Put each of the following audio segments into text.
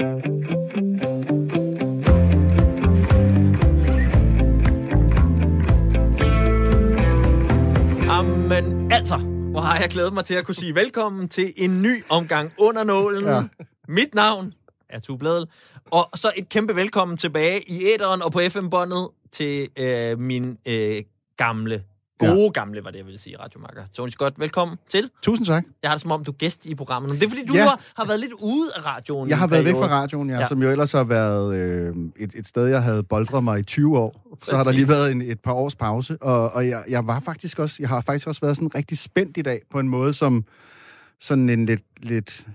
Jamen altså, hvor har jeg glædet mig til at kunne sige velkommen til en ny omgang under nålen. Ja. Mit navn er Tubladel. Og så et kæmpe velkommen tilbage i æderen og på FM-båndet til øh, min øh, gamle, gode ja. gamle, var det jeg ville sige, radiomarker. Tony Scott, velkommen til. Tusind tak. Jeg har det som om, du er gæst i programmet. Det er fordi, du Ja. har, har været lidt ude af radioen. Jeg har været væk fra radioen, ja, Ja. som jo ellers har været øh, et, et sted, jeg havde boldret mig i 20 år. Så har der lige været en, et par års pause, og, og jeg, jeg var faktisk også, jeg har faktisk også været sådan rigtig spændt i dag, på en måde som sådan en lidt, lidt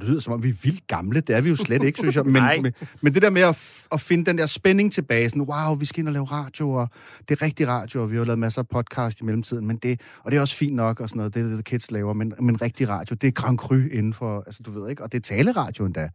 det lyder som om, vi er vildt gamle. Det er vi jo slet ikke, synes jeg. Men, men, men det der med at, at finde den der spænding tilbage, sådan, wow, vi skal ind og lave radio, og det er rigtig radio, og vi har lavet masser af podcast i mellemtiden, men det, og det er også fint nok, og sådan noget, det er det, The Kids laver, men, men rigtig radio, det er Grand Cru inden for, altså du ved ikke, og det er taleradio endda.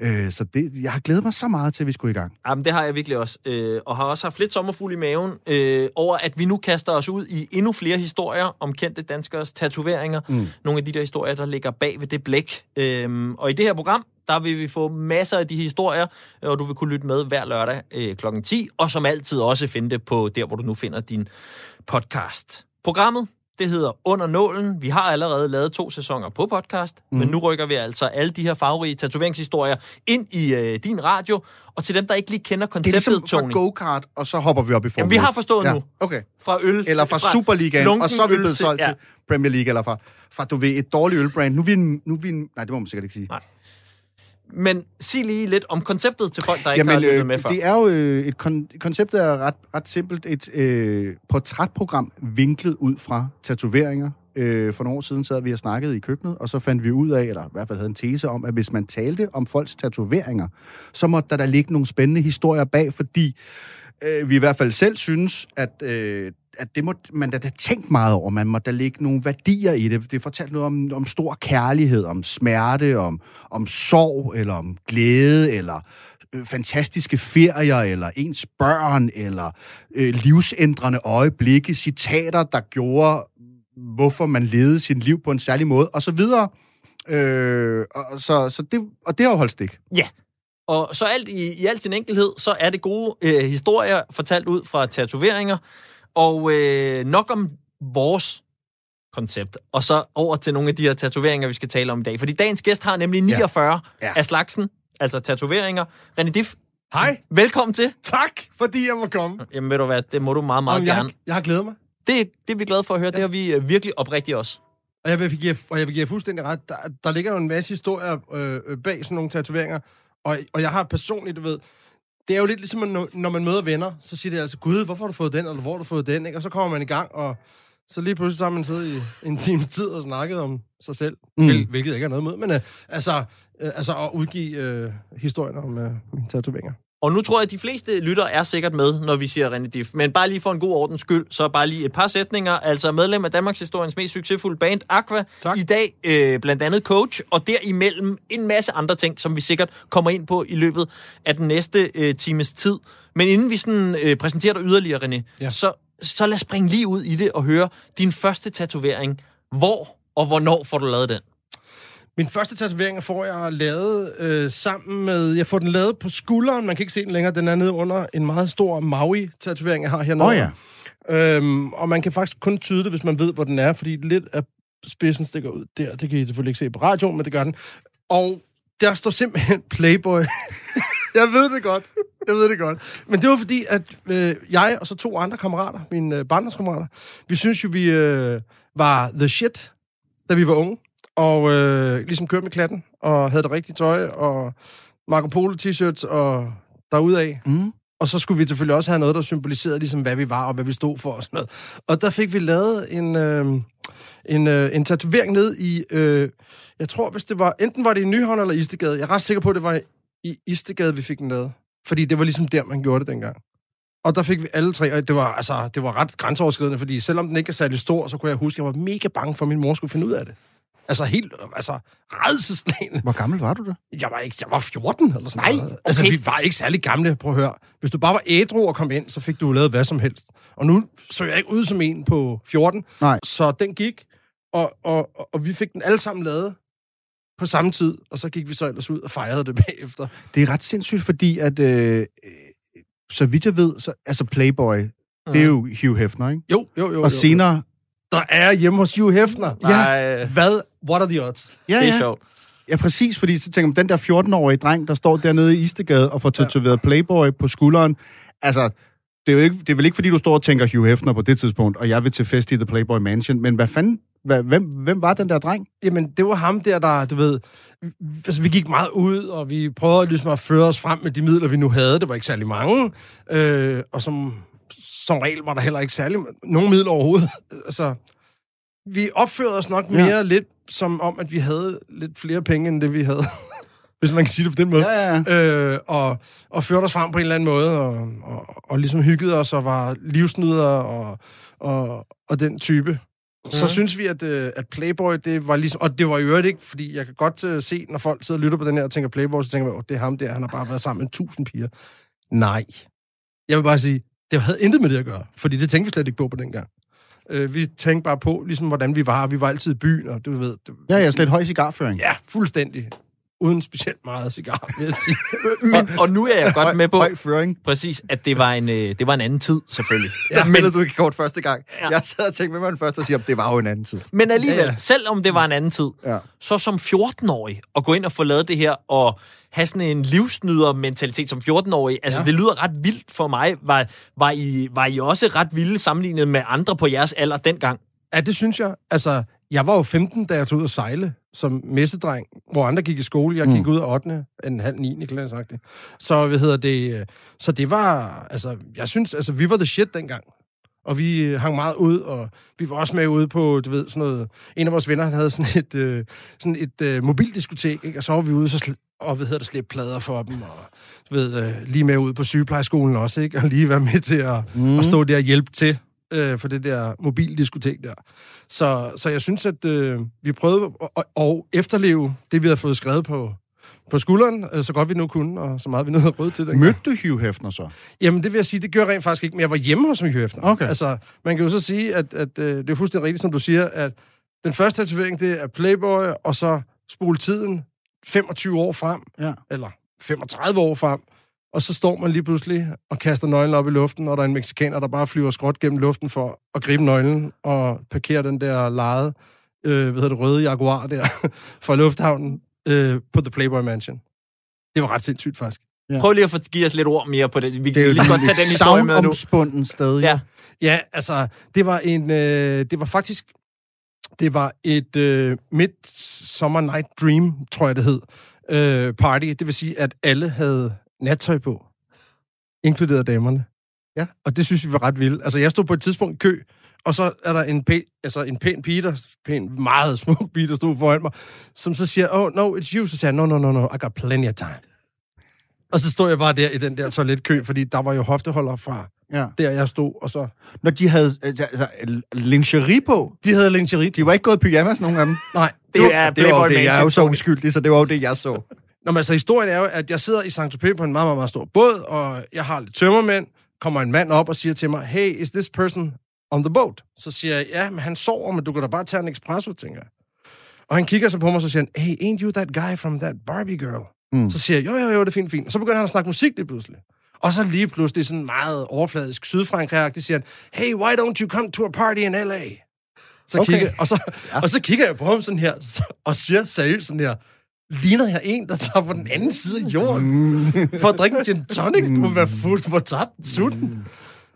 Øh, så det, jeg har glædet mig så meget til, at vi skulle i gang. Jamen, det har jeg virkelig også. Øh, og har også haft lidt sommerfugl i maven øh, over, at vi nu kaster os ud i endnu flere historier om kendte danskers tatoveringer. Mm. Nogle af de der historier, der ligger bag ved det blæk. Øh, og i det her program, der vil vi få masser af de historier, og du vil kunne lytte med hver lørdag øh, kl. 10, og som altid også finde det på der, hvor du nu finder din podcast. Programmet, det hedder Under Nålen. Vi har allerede lavet to sæsoner på podcast, mm. men nu rykker vi altså alle de her farverige tatoveringshistorier ind i øh, din radio. Og til dem, der ikke lige kender Det er konceptet, ligesom fra Tony. go-kart, og så hopper vi op i Formel Jamen, vi har 1. forstået ja. nu. Okay. Fra øl Eller til- fra, Superligaen, og så er vi blevet solgt ja. til Premier League, eller fra, fra du ved, et dårligt ølbrand. Nu er vi en, nu er vi en, nej, det må man sikkert ikke sige. Nej. Men sig lige lidt om konceptet til folk, der ikke har Jamen, lyttet øh, med før. det er jo øh, et kon- konceptet er ret, ret simpelt. Et øh, portrætprogram vinklet ud fra tatoveringer. Øh, for nogle år siden sad vi og snakkede i køkkenet, og så fandt vi ud af, eller i hvert fald havde en tese om, at hvis man talte om folks tatoveringer, så måtte der da ligge nogle spændende historier bag, fordi øh, vi i hvert fald selv synes, at, øh, at det må man da have tænkt meget over. Man må da lægge nogle værdier i det. Det fortalte noget om, om stor kærlighed, om smerte, om, om sorg, eller om glæde, eller øh, fantastiske ferier, eller ens børn, eller øh, livsændrende øjeblikke, citater, der gjorde, hvorfor man levede sit liv på en særlig måde, og så videre. Øh, og, så, så det, og det har jo holdt stik. Ja. Og så alt i, i al sin enkelhed, så er det gode øh, historier fortalt ud fra tatoveringer. Og øh, nok om vores koncept. Og så over til nogle af de her tatoveringer, vi skal tale om i dag. Fordi dagens gæst har nemlig 49 ja. Ja. af slagsen, altså tatoveringer. René Diff, Hej. velkommen til. Tak, fordi jeg må komme. Jamen ved du hvad, det må du meget, meget Jamen, jeg, gerne. har, jeg har glædet mig. Det, det er vi glade for at høre. Ja. Det har vi øh, virkelig oprigtigt også. Og jeg vil give, og jeg vil give jer fuldstændig ret. Der, der ligger jo en masse historier øh, øh, bag sådan nogle tatoveringer. Og, og jeg har personligt, du ved... Det er jo lidt ligesom, når, man møder venner, så siger det altså, Gud, hvorfor har du fået den, eller hvor har du fået den, ikke? Og så kommer man i gang, og så lige pludselig så har man siddet i en times tid og snakket om sig selv, mm. hvil, hvilket ikke er noget med, men øh, altså, øh, altså at udgive øh, historien om øh, mine tatoveringer. Og nu tror jeg, at de fleste lytter er sikkert med, når vi siger René Diff. Men bare lige for en god ordens skyld, så bare lige et par sætninger. Altså medlem af Danmarks historiens mest succesfulde band, Aqua. Tak. I dag øh, blandt andet coach, og derimellem en masse andre ting, som vi sikkert kommer ind på i løbet af den næste øh, times tid. Men inden vi sådan, øh, præsenterer dig yderligere, René, Ja. så, så lad os springe lige ud i det og høre din første tatovering. Hvor og hvornår får du lavet den? Min første tatovering får jeg lavet øh, sammen med... Jeg får den lavet på skulderen. Man kan ikke se den længere. Den er nede under en meget stor Maui-tatovering, jeg har hernede. Åh, ja. Øhm, og man kan faktisk kun tyde det, hvis man ved, hvor den er, fordi lidt af spidsen stikker ud der. Det kan I selvfølgelig ikke se på radioen, men det gør den. Og der står simpelthen Playboy. jeg ved det godt. Jeg ved det godt. Men det var fordi, at øh, jeg og så to andre kammerater, mine øh, barndomskammerater, vi synes jo, vi øh, var the shit, da vi var unge. Og øh, ligesom kørte med klatten, og havde det rigtige tøj, og Marco Polo t-shirts, og derudaf. Mm. Og så skulle vi selvfølgelig også have noget, der symboliserede, ligesom, hvad vi var, og hvad vi stod for, og sådan noget. Og der fik vi lavet en, øh, en, øh, en tatovering ned i, øh, jeg tror, hvis det var, enten var det i Nyhavn eller Istegade. Jeg er ret sikker på, at det var i Istegade, vi fik den lavet. Fordi det var ligesom der, man gjorde det dengang. Og der fik vi alle tre, og det var, altså, det var ret grænseoverskridende, fordi selvom den ikke er særlig stor, så kunne jeg huske, at jeg var mega bange for, at min mor skulle finde ud af det. Altså helt, altså redselslagende. Hvor gammel var du da? Jeg var ikke, jeg var 14 eller sådan Nej, noget. Altså, okay. vi var ikke særlig gamle, prøv at høre. Hvis du bare var ædru og kom ind, så fik du lavet hvad som helst. Og nu så jeg ikke ud som en på 14. Nej. Så den gik, og, og, og, og vi fik den alle sammen lavet på samme tid, og så gik vi så ellers ud og fejrede det bagefter. Det er ret sindssygt, fordi at, øh, så vidt jeg ved, så, altså Playboy, det er jo Hugh Hefner, ikke? Jo, jo, jo. Og senere... Der er hjemme hos Hugh Hefner. Nej, Hvad? What are the odds? Ja, det er ja. sjovt. Ja, præcis, fordi så tænker man, den der 14-årige dreng, der står dernede i Istegade og får tatoveret Playboy på skulderen, altså, det er, jo ikke, det er vel ikke, fordi du står og tænker Hugh Hefner på det tidspunkt, og jeg vil til fest i The Playboy Mansion, men hvad fanden, hvad, hvem, hvem var den der dreng? Jamen, det var ham der, der, du ved... Altså, vi gik meget ud, og vi prøvede ligesom at føre os frem med de midler, vi nu havde. Det var ikke særlig mange. Øh, og som, som regel var der heller ikke særlig nogen midler overhovedet. altså, vi opførte os nok mere ja. lidt som om, at vi havde lidt flere penge, end det vi havde. Hvis man kan sige det på den måde. Ja, ja. Øh, og, og førte os frem på en eller anden måde, og, og, og ligesom hyggede os, og var livsnyder og, og, og den type. Så Mhm. synes vi, at, øh, at Playboy, det var ligesom... Og det var i øvrigt ikke, fordi jeg kan godt uh, se, når folk sidder og lytter på den her og tænker Playboy, så tænker man, oh, det er ham der, han har bare været sammen med tusind piger. Nej. Jeg vil bare sige, det havde intet med det at gøre, fordi det tænkte vi slet ikke på på den gang. Øh, vi tænkte bare på, ligesom hvordan vi var. Vi var altid i byen, og du ved... Det, Ja, er slet høj cigarføring. ja, fuldstændig. Uden specielt meget cigar, vil jeg sige. Men, og nu er jeg godt med på, Høj føring. præcis, at det var en, øh, det var en anden tid, selvfølgelig. Der spillede du ikke kort første gang. Ja. Ja. Jeg sad og tænkte med mig den første og sige, at det var jo en anden tid. Men alligevel, Ja, ja, ja. ja. selvom det var en anden tid, Ja. så som 14-årig at gå ind og få lavet det her og have sådan en livsnyder-mentalitet som 14-årig, altså Ja. ja. det lyder ret vildt for mig. Var, var, I, var I også ret vilde sammenlignet med andre på jeres alder dengang? Ja, det synes jeg. Altså, jeg var jo 15, da jeg tog ud at sejle som messedreng, hvor andre gik i skole. Jeg gik Mm. ud af 8. en halv 9. kan jeg sagt det. Så, hvad hedder det, øh, så det var, altså, jeg synes, altså, vi var the shit dengang. Og vi øh, hang meget ud, og vi var også med ude på, du ved, sådan noget... En af vores venner, han havde sådan et, øh, sådan et øh, mobildiskotek, ikke? og så var vi ude så sl- og hvad hedder det, slæbe plader for dem, og du ved, øh, lige med ud på sygeplejeskolen også, ikke? og lige være med til at, mm. at stå der og hjælpe til øh, for det der mobildiskotek der. Så, så jeg synes, at øh, vi prøvede at, at, efterleve det, vi havde fået skrevet på, på skulderen, øh, så godt vi nu kunne, og så meget vi nu havde råd til det. Mødte du Hugh Hefner så? Jamen, det vil jeg sige, det gjorde jeg rent faktisk ikke, men jeg var hjemme hos Michael Hefner. Okay. Altså, man kan jo så sige, at, at øh, det er fuldstændig rigtigt, som du siger, at den første tatovering, det er Playboy, og så spole tiden 25 år frem, Ja. eller 35 år frem, og så står man lige pludselig og kaster nøglen op i luften, og der er en mexikaner, der bare flyver skråt gennem luften for at gribe nøglen og parkere den der lejede, øh, hvad hedder det, røde Jaguar der, fra lufthavnen øh, på The Playboy Mansion. Det var ret sindssygt, faktisk. Ja. Prøv lige at få, give os lidt ord mere på det. Vi Det kan jo lige godt tage den historie med nu. savnomspunden sted. Ja. Ja, altså, det var en, øh, det var faktisk, det var et øh, Midsummer Night Dream, tror jeg det hed, øh, party. Det vil sige, at alle havde nattøj på, inkluderet damerne. Ja. Og det synes vi var ret vildt. Altså, jeg stod på et tidspunkt i kø, og så er der en, pæ, altså en pæn pige, der, pæn, meget smuk pige, der stod foran mig, som så siger, oh, no, it's you. Så siger jeg, no, no, no, no, I got plenty of time. Og så stod jeg bare der i den der toiletkø, fordi der var jo hofteholder fra ja. der, jeg stod, og så... Når de havde altså, altså, lingerie på, De havde lingerie. de var ikke gået i pyjamas, nogen af dem. Nej, Det er Det var Playboy jo det, jeg er jo så uskyldig, så det var jo det, jeg så. Nå, men altså, historien er jo, at jeg sidder i Saint-Tropez på en meget, meget, meget stor båd, og jeg har lidt tømmermænd, kommer en mand op og siger til mig, hey, is this person on the boat? Så siger jeg, ja, men han sover, men du kan da bare tage en espresso, tænker jeg. Og han kigger så på mig, og så siger han, hey, ain't you that guy from that Barbie girl? Mm. Så siger jeg, jo, jo, jo, det er fint, fint. Og så begynder han at snakke musik lige pludselig. Og så lige pludselig sådan meget overfladisk sydfrankrig siger han, hey, why don't you come to a party in L.A.? Så Okay. kigger, og, så, ja. og så kigger jeg på ham sådan her, og siger seriøst sådan her, ligner jeg en, der tager på den anden side af jorden for at drikke en gin tonic? Du må være fuld, må tage sutten.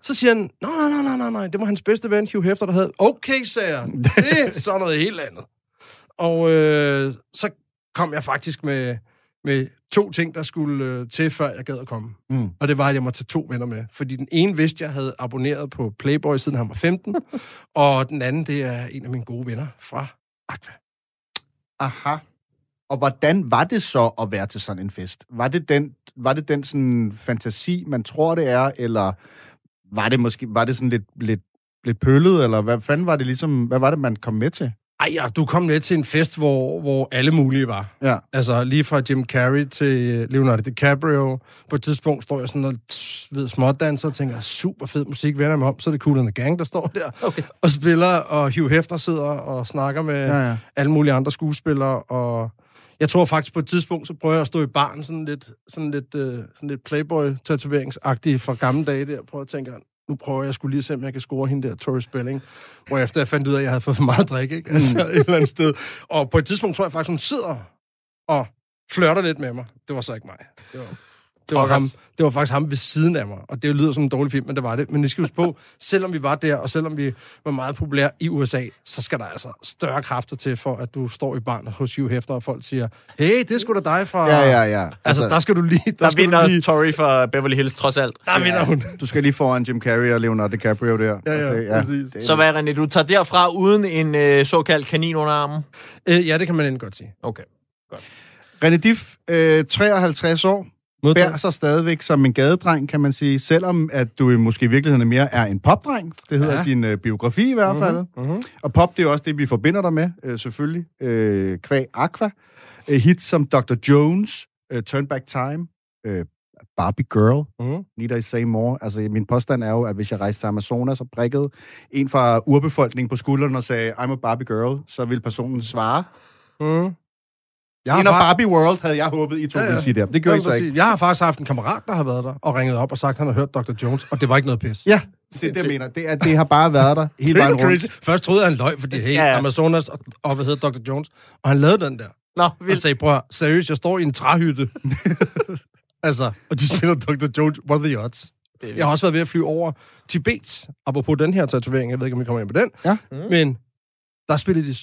Så siger han, nej, nej, nej, nej, nej, nej, det var hans bedste ven, Hugh Hefner, der havde, okay, sagde han, det er så noget helt andet. Og øh, så kom jeg faktisk med, med to ting, der skulle øh, til, før jeg gad at komme. Mm. Og det var, at jeg måtte tage to venner med. Fordi den ene vidste, jeg havde abonneret på Playboy, siden han var 15. og den anden, det er en af mine gode venner fra Aqua. Aha. Og hvordan var det så at være til sådan en fest? Var det den, var det den sådan fantasi, man tror, det er, eller var det måske var det sådan lidt, lidt, lidt pøllet, eller hvad fanden var det ligesom, hvad var det, man kom med til? Ej, ja, du kom med til en fest, hvor, hvor alle mulige var. Ja. Altså, lige fra Jim Carrey til Leonardo DiCaprio. På et tidspunkt står jeg sådan og ved smådanser og tænker, super fed musik, vender mig om, så er det Cool and the Gang, der står der Okay. og spiller, og Hugh Hefner sidder og snakker med Ja, ja. alle mulige andre skuespillere, og Jeg tror faktisk på et tidspunkt, så prøver jeg at stå i barn sådan lidt, sådan lidt, øh, sådan lidt Playboy-tatoveringsagtigt fra gamle dage der. Prøver at tænke, nu prøver jeg skulle lige se, om jeg kan score hende der, Tori Spelling. Hvor efter jeg fandt ud af, at jeg havde fået for meget drik, ikke? Altså et eller andet sted. Og på et tidspunkt tror jeg faktisk, hun sidder og flørter lidt med mig. Det var så ikke mig. Det var, det var, ham, det var faktisk ham ved siden af mig. Og det lyder som en dårlig film, men det var det. Men I skal huske på, selvom vi var der, og selvom vi var meget populære i USA, så skal der altså større kræfter til, for at du står i barn hos Hugh Hefner, og folk siger, hey, det er sgu da dig fra... Ja, ja, ja. Altså, altså der skal du lige... Der, Der skal du vinder lige, Tori for Beverly Hills trods alt. der vinder hun. Du skal lige foran Jim Carrey og Leonardo DiCaprio der. Ja, ja, Og det, præcis. det, Så hvad, René, du tager derfra uden en øh, såkaldt kanin under armen? Øh, ja, det kan man endelig godt sige. Okay. René Diff, øh, 53 år, bærer sig stadigvæk som en gadedreng, kan man sige, selvom at du måske i virkeligheden mere er en popdreng. Det hedder ja. Din øh, biografi i hvert fald. Mm-hmm. Og pop, det er jo også det, vi forbinder dig med, øh, selvfølgelig. Øh, kvæg Aqua. Øh, hits som Dr. Jones, øh, Turn Back Time, øh, Barbie Girl, Mm-hmm. Need I Say More. Altså, min påstand er jo, at hvis jeg rejste til Amazonas og prikkede en fra urbefolkningen på skulderen og sagde, I'm a Barbie Girl, så ville personen svare. Mm-hmm. Jeg en af Barbie World havde jeg håbet, I to ja, ja. ville sige det. Det gjorde I så ikke. Jeg har faktisk haft en kammerat, der har været der og ringet op og sagt, at han har hørt Dr. Jones, og det var ikke noget pis. Ja, det er det, jeg mener. Det, er, det har bare været der hele vejen rundt. Først troede jeg, han løg, fordi hey, Ja. Amazonas og, og hvad hedder Dr. Jones, og han lavede den der. Nå, Han vildt. sagde, prøv seriøst, jeg står i en træhytte. altså, og de spiller Dr. Jones, what the odds? Jeg har også været ved at flyve over Tibet, apropos den her tatovering, jeg ved ikke, om vi kommer ind på den, Ja. Mm. men der spillede de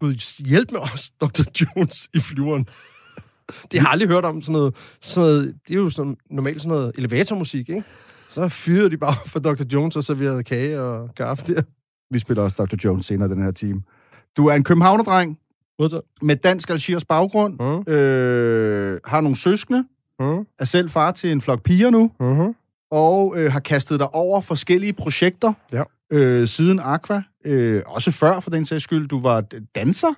Gud hjælp med os, Dr. Jones, i flyveren. Det har jeg aldrig hørt om, sådan noget, sådan noget, det er jo sådan, normalt sådan noget elevatormusik, ikke? Så fyrede de bare for Dr. Jones og serverede kage og kaffe der. Vi spiller også Dr. Jones senere den her team. Du er en københavnerdreng med dansk algerisk baggrund, Mm. øh, har nogle søskende, Mm. er selv far til en flok piger nu, Mm-hmm. og øh, har kastet dig over forskellige projekter Ja. Øh, siden Aqua. Øh, også før, for den sags skyld. Du var danser,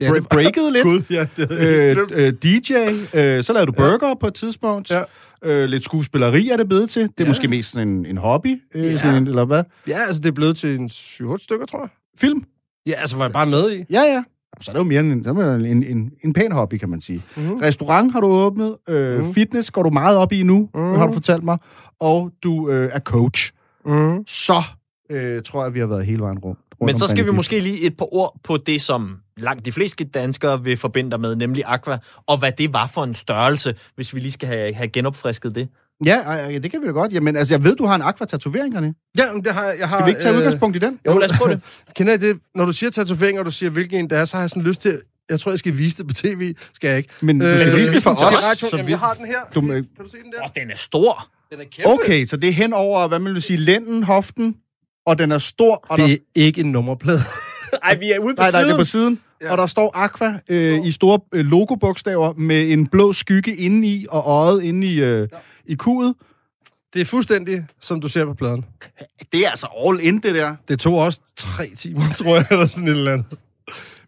Ja, var- breakede lidt. Gud, ja, det øh, glemt. øh, DJ, øh, så lavede du burger på et tidspunkt. Ja. Øh, lidt skuespilleri er det blevet til. Det er Ja. måske mest sådan en, en hobby, øh, Ja. sådan en, eller hvad? Ja, altså det er blevet til en 7 stykker, tror jeg. Film? Ja, altså var jeg bare med i. Ja, ja. Så er det jo mere en, en, en, en pæn hobby, kan man sige. Mhm. Restaurant har du åbnet. Øh, Mhm. Fitness går du meget op i nu, Mhm. har du fortalt mig. Og du øh, er coach. Mm. Så øh, tror jeg, vi har været hele vejen rundt. rundt Men så skal vi måske lige et par ord på det, som langt de fleste danskere vil forbinde dig med, nemlig Aqua, og hvad det var for en størrelse, hvis vi lige skal have, have genopfrisket det. Ja, ja, det kan vi da godt. Jamen, altså, jeg ved, du har en aqua-tatovering, René. Ja, men det har jeg. har, Skal vi ikke tage udgangspunkt i den? Jo, lad os prøve det. Kender I det? Når du siger tatovering, og du siger, hvilken en det er, så har jeg sådan lyst til... Jeg tror, jeg skal vise det på tv. Skal jeg ikke? Men du Øh, skal men vise du det for skal vise os. så Jamen, vi- jeg har den her. Du kan du se den der? Åh, den er stor. Den er kæmpe. Okay, så det er hen over, hvad man vil sige, lænden, hoften, og den er stor, og der... Det er ikke en nummerplade. Ej, vi er ude på Nej, nej, det er siden. på siden. Ja. Og der står Aqua øh, i store øh, logobogstaver med en blå skygge indeni og øjet inde i, øh, ja. i kudet. Det er fuldstændig, som du ser på pladen. Det er altså all in, det der. Det tog også tre timer, tror jeg, eller sådan et eller andet.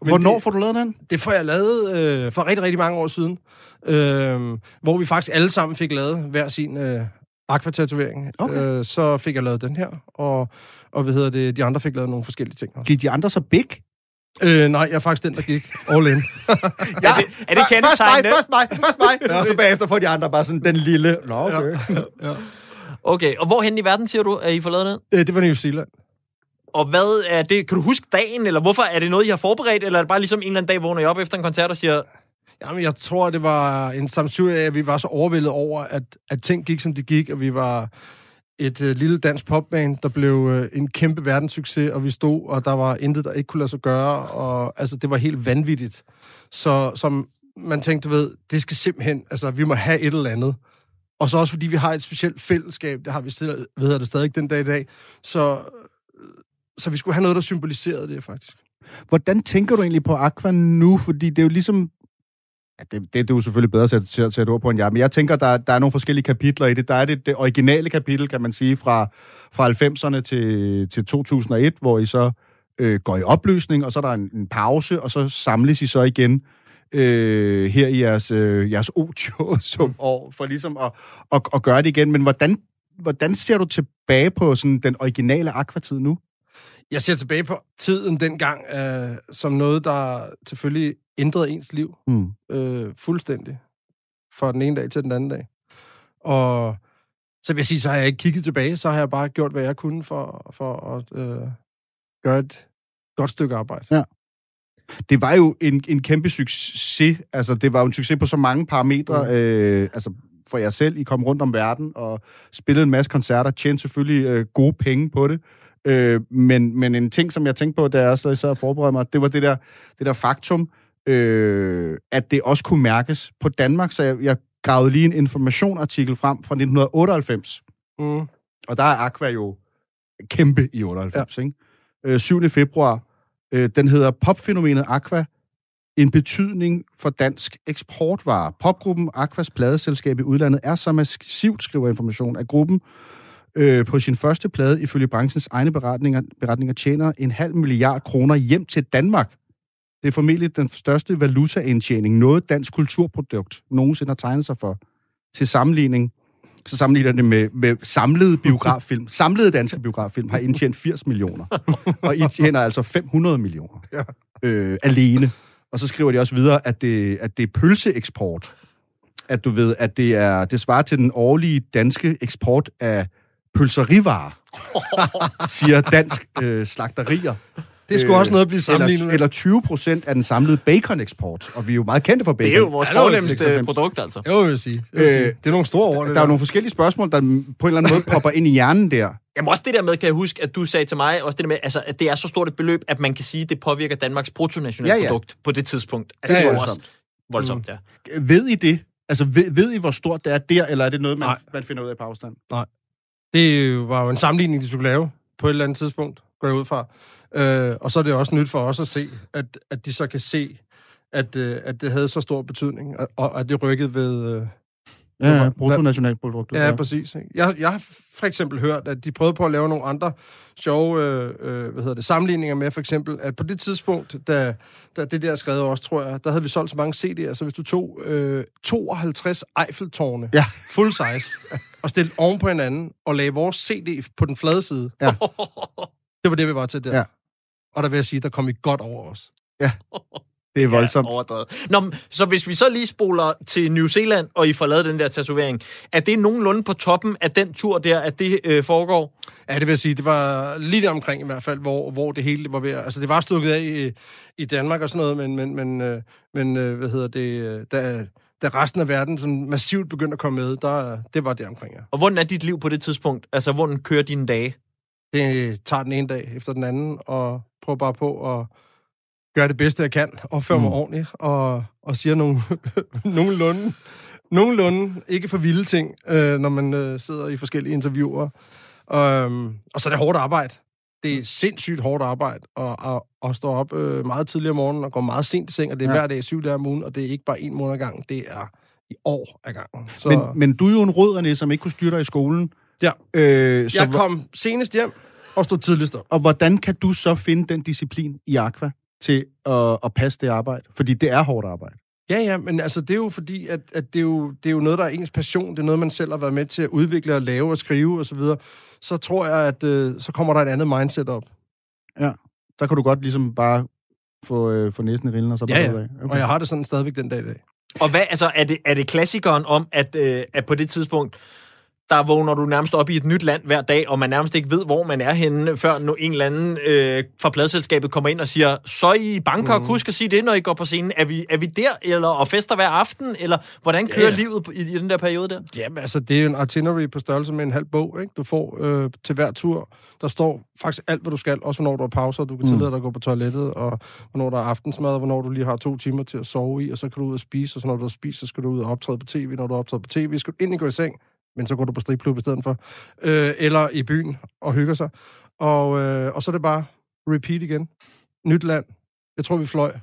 Men Hvornår det, får du lavet den? det får jeg lavet øh, for rigtig, rigtig mange år siden. Øh, hvor vi faktisk alle sammen fik lavet hver sin øh, aquatatovering. Okay. Øh, så fik jeg lavet den her, og, og hvad hedder det, de andre fik lavet nogle forskellige ting også. Gik de andre så big? Øh, nej, jeg er faktisk den, der gik all in. Ja, Er det, er det Først mig, først mig, først mig. ja. Og så bagefter får de andre bare sådan den lille... Nå, okay. Ja. Okay, og hvorhen i verden, siger du, at I får lavet det? øh, det var New Zealand. Og hvad er det? Kan du huske dagen, eller hvorfor? Er det noget, I har forberedt, eller er det bare ligesom en eller anden dag, vågner I op efter en koncert og siger, Jamen, jeg tror, det var en samsur af, at vi var så overvældet over, at, at ting gik, som de gik, og vi var et øh, lille dansk popband, der blev øh, en kæmpe verdenssucces, og vi stod, og der var intet, der ikke kunne lade sig gøre, og altså, det var helt vanvittigt. Så som man tænkte, du ved, det skal simpelthen, altså, vi må have et eller andet. Og så også fordi vi har et specielt fællesskab, det har vi stadig, ved det stadig den dag i dag, så, så vi skulle have noget, der symboliserede det, faktisk. Hvordan tænker du egentlig på Aqua nu? Fordi det er jo ligesom... Ja, det, det er du selvfølgelig bedre til at sætte, sætte ord på end jeg, men jeg tænker, der, der er nogle forskellige kapitler i det. Der er det, det originale kapitel, kan man sige, fra, fra 90'erne til, til 2001, hvor I så øh, går i opløsning, og så er der en, en pause, og så samles I så igen øh, her i jeres, øh, jeres otium som år, for ligesom at, at, at gøre det igen. Men hvordan, hvordan ser du tilbage på sådan den originale Aqua-tid nu? Jeg ser tilbage på tiden dengang øh, som noget, der selvfølgelig ændrede ens liv Mm. øh, fuldstændig. Fra den ene dag til den anden dag. Og så vil jeg sige, så har jeg ikke kigget tilbage, så har jeg bare gjort, hvad jeg kunne for, for at øh, gøre et godt stykke arbejde. Det var jo en, en kæmpe succes. Altså, det var jo en succes på så mange parametre. Mm. Øh, altså, for jer selv, I kom rundt om verden og spillede en masse koncerter, tjente selvfølgelig øh, gode penge på det. Øh, men, men en ting, som jeg tænkte på, da jeg så sad og forberedte mig, det var det der, det der faktum, øh, at det også kunne mærkes på Danmark. Så jeg, jeg gravede lige en informationartikel frem fra 1998. Mm. Og der er Aqua jo kæmpe i 98, ja. ikke? Øh, 7. februar. Øh, den hedder Popfænomenet Aqua. En betydning for dansk eksportvarer. Popgruppen Aquas pladeselskab i udlandet er så massivt, skriver information, at gruppen øh, på sin første plade, ifølge branchens egne beretninger, beretninger, tjener en halv milliard kroner hjem til Danmark. Det er formentlig den største valutaindtjening, noget dansk kulturprodukt nogensinde har tegnet sig for. Til sammenligning, så sammenligner det med, med samlede biograffilm. Samlede danske biograffilm har indtjent 80 millioner. Og I tjener altså 500 millioner Ja. øh, alene. Og så skriver de også videre, at det, at det er pølseeksport. At du ved, at det, er, det svarer til den årlige danske eksport af pølserivarer, siger dansk øh, slagterier. Det er sgu også noget at blive sammenlignet eller, eller 20 procent af den samlede bacon-eksport. Og vi er jo meget kendte for bacon. Det er jo vores fornemmeste 96. produkt, altså. Jo, vil jeg sige. Jeg vil sige. Øh, Det er nogle store ord, det Der er jo nogle forskellige spørgsmål, der på en eller anden måde popper ind i hjernen der. Jamen også det der med, kan jeg huske, at du sagde til mig, også det der med, altså, at det er så stort et beløb, at man kan sige, at det påvirker Danmarks bruttonationalprodukt ja, ja. på det tidspunkt. Altså, Det er voldsomt. også voldsomt, ja. Ved I det? Altså, ved, ved I, hvor stort det er der, eller er det noget, man, Nej. man finder ud af på afstand? Det var jo en sammenligning, de skulle lave på et eller andet tidspunkt, går jeg ud fra. Øh, og så er det også nyt for os at se, at, at de så kan se, at, øh, at det havde så stor betydning, og, og at det rykkede ved... Øh, Ja, ja bruttonationalproduktet. ja, præcis. Ikke? Jeg, jeg har for eksempel hørt, at de prøvede på at lave nogle andre sjove øh, øh, hvad hedder det, sammenligninger med, for eksempel, at på det tidspunkt, da, da det der er skrevet også, tror jeg, der havde vi solgt så mange CD'er, så hvis du tog øh, 52 Eiffeltårne, Ja. full size, og stillede oven på hinanden, og lagde vores CD på den flade side, Ja. det var det, vi var til der. Ja. Og der vil jeg sige, der kom vi godt over os. Det er voldsomt. Ja, overdrevet. Nå, så hvis vi så lige spoler til New Zealand, og I får lavet den der tatovering, er det nogenlunde på toppen af den tur der, at det øh, foregår? Ja, det vil jeg sige, det var lige der omkring i hvert fald, hvor, hvor det hele var ved at- Altså, det var stukket af i, i Danmark og sådan noget, men, men, men, øh, men øh, hvad hedder det, øh, da, da resten af verden sådan massivt begyndte at komme med, der, det var der omkring, ja. Og hvordan er dit liv på det tidspunkt? Altså, hvordan kører dine dage? Det tager den ene dag efter den anden, og prøver bare på at gøre det bedste, jeg kan, opføre mig Mm. ordentligt, og, og siger nogle, nogenlunde, nogenlunde, ikke for vilde ting, øh, når man øh, sidder i forskellige interviewer. Um, og så er det hårdt arbejde. Det er sindssygt hårdt arbejde, og, og, og stå op øh, meget tidligere om morgenen og gå meget sent i seng, og det er Ja. hver dag syv dage om ugen, og det er ikke bare en måned ad gangen, det er i år ad gangen. Så Men, men du er jo en rød, René, som ikke kunne styre dig i skolen. Ja. Øh, så, jeg kom senest hjem og stod tidligst op. Og hvordan kan du så finde den disciplin i Aqua til at, at passe det arbejde? Fordi det er hårdt arbejde. Ja, ja, men altså, det er jo fordi, at, at det, er jo, det er jo noget, der er ens passion. Det er noget, man selv har været med til at udvikle og lave og skrive osv. Så, videre. så tror jeg, at øh, så kommer der et andet mindset op. Der kan du godt ligesom bare få, øh, få næsen i rillen, og så Ja, bare ja. ud af. Okay. Og jeg har det sådan stadigvæk den dag i dag. Og hvad, altså, er det, er det klassikeren om, at, øh, at på det tidspunkt, der vågner du nærmest op i et nyt land hver dag, og man nærmest ikke ved, hvor man er henne, før no, en eller anden øh, fra pladselskabet kommer ind og siger, så er I i Bangkok, mm. husk at sige det, når I går på scenen. Er vi, er vi der, eller og fester hver aften, eller hvordan kører Ja, livet i, i den der periode der? Jamen, altså, det er en itinerary på størrelse med en halv bog, ikke? Du får øh, til hver tur. Der står faktisk alt, hvad du skal, også hvornår du har pauser, du kan Mm. tillade dig at gå på toilettet, og hvornår der er aftensmad, og hvornår du lige har to timer til at sove i, og så kan du ud og spise, og så når du har spist, så skal du ud og optræde på tv. Når du har optrædet på tv, skal du endelig gå i seng, men så går du på stripklub i stedet for. Øh, eller i byen og hygger sig. Og, øh, og så er det bare repeat igen. Nyt land. Jeg tror, vi fløj.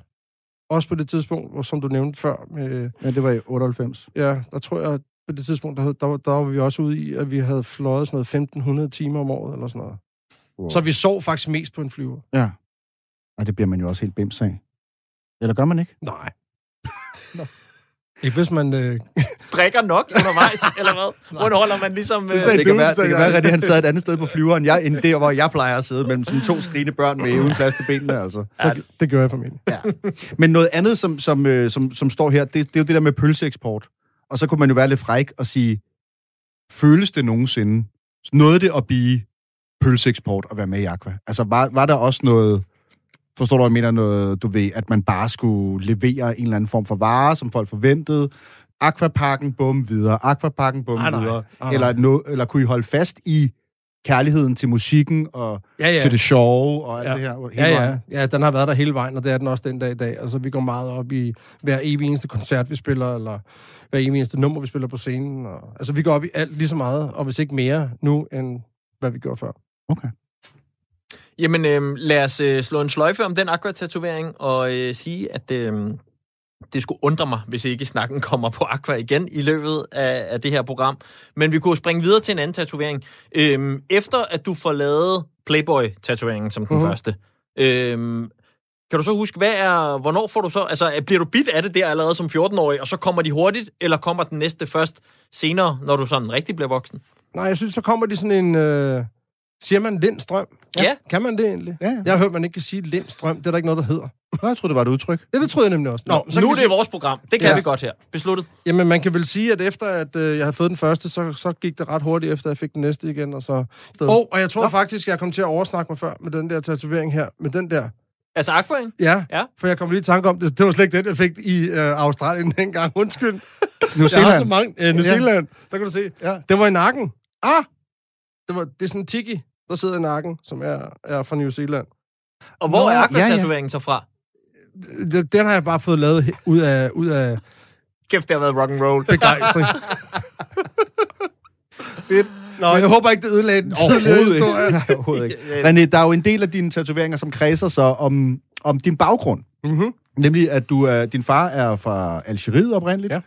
Også på det tidspunkt, hvor, som du nævnte før, med, Ja, det var i 98. Ja, der tror jeg, på det tidspunkt, der, der, var- der var vi også ude i, at vi havde fløjet sådan noget 1500 timer om året, eller sådan noget. Wow. Så vi sov faktisk mest på en flyver. Ja. Og det bliver man jo også helt bims af. Eller gør man ikke? Nej. Ikke hvis man... Øh, Drikker nok undervejs, eller hvad? Hvordan holder man ligesom... Øh, sagde Det kan være, det kan være, at han sad et andet sted på flyveren, jeg, end der, hvor jeg plejer at sidde, mellem sådan to skrigende børn med uden plads til benene, altså. så, det gør jeg formentlig. Ja. Men noget andet, som, som, øh, som, som står her, det, det er jo det der med pølseeksport. Og så kunne man jo være lidt fræk og sige, føles det nogensinde, nåede det at blive pølseeksport og være med i Aqua? Altså, var, var der også noget, forstår du, jeg mener, noget, du ved, at man bare skulle levere en eller anden form for vare, som folk forventede, Aquaparken, bum, videre, Aquaparken, bum, nej. videre, Nej, eller, no, eller kunne I holde fast i kærligheden til musikken og Ja, ja. til det sjove og alt Ja. det her? hele Ja, ja. vejen? ja, den har været der hele vejen, og det er den også den dag i dag. Altså, vi går meget op i hver evig eneste koncert, vi spiller, eller hver evig eneste nummer, vi spiller på scenen. Og, altså, vi går op i alt lige så meget, og hvis ikke mere nu, end hvad vi gjorde før. Okay. Jamen, øh, lad os øh, slå en sløjfe om den aqua-tatovering og øh, sige, at øh, det skulle undre mig, hvis ikke snakken kommer på aqua igen i løbet af, af det her program. Men vi kunne springe videre til en anden tatovering. Øh, efter at du får lavet Playboy-tatoveringen som den Mhm. uh-huh. første, øh, kan du så huske, hvad er, hvornår får du så, altså bliver du bit af det der allerede som 14-årig, og så kommer de hurtigt, eller kommer den næste først senere, når du sådan rigtig bliver voksen? Nej, jeg synes, så kommer de sådan en... Øh, siger man lindstrøm? Ja. Kan man det egentlig? Ja, ja. Jeg har hørt, man ikke kan sige lindstrøm. Det er der ikke noget, der hedder. Nå, jeg troede, det var et udtryk. Det, det troede jeg nemlig også. Nå, så nu er det vores program. Det kan Ja. vi godt her. Besluttet. Jamen, man kan vel sige, at efter at øh, jeg havde fået den første, så, så gik det ret hurtigt, efter jeg fik den næste igen. Og, så... og, og jeg tror Nå. faktisk, jeg kom til at oversnakke mig før med den der tatovering her. Med den der. Altså aquaen? Ja, Ja. for jeg kom lige i tanke om det. Det var slet ikke den, jeg fik i øh, Australien dengang. Undskyld. New Jeg har så Zealand. mange. Øh, New Ja. Zealand. Der kan du se. Ja. Det var i nakken. Ah! Det, var, det er sådan en tiki, der sidder i nakken, som er, er fra New Zealand. Og hvor Nå, er ja, ja. aqua-tatoveringen så fra? Den den har jeg bare fået lavet ud af, ud af Kæft, det har været rock and roll. begejstring. Fedt. Nå, jeg håber ikke, det ødelagde den tidligere historie. Nej, overhovedet ikke. Men øh, der er jo en del af dine tatoveringer, som kredser så om, om din baggrund. Mm-hmm. Nemlig, at du er, din far er fra Algeriet oprindeligt, Ja.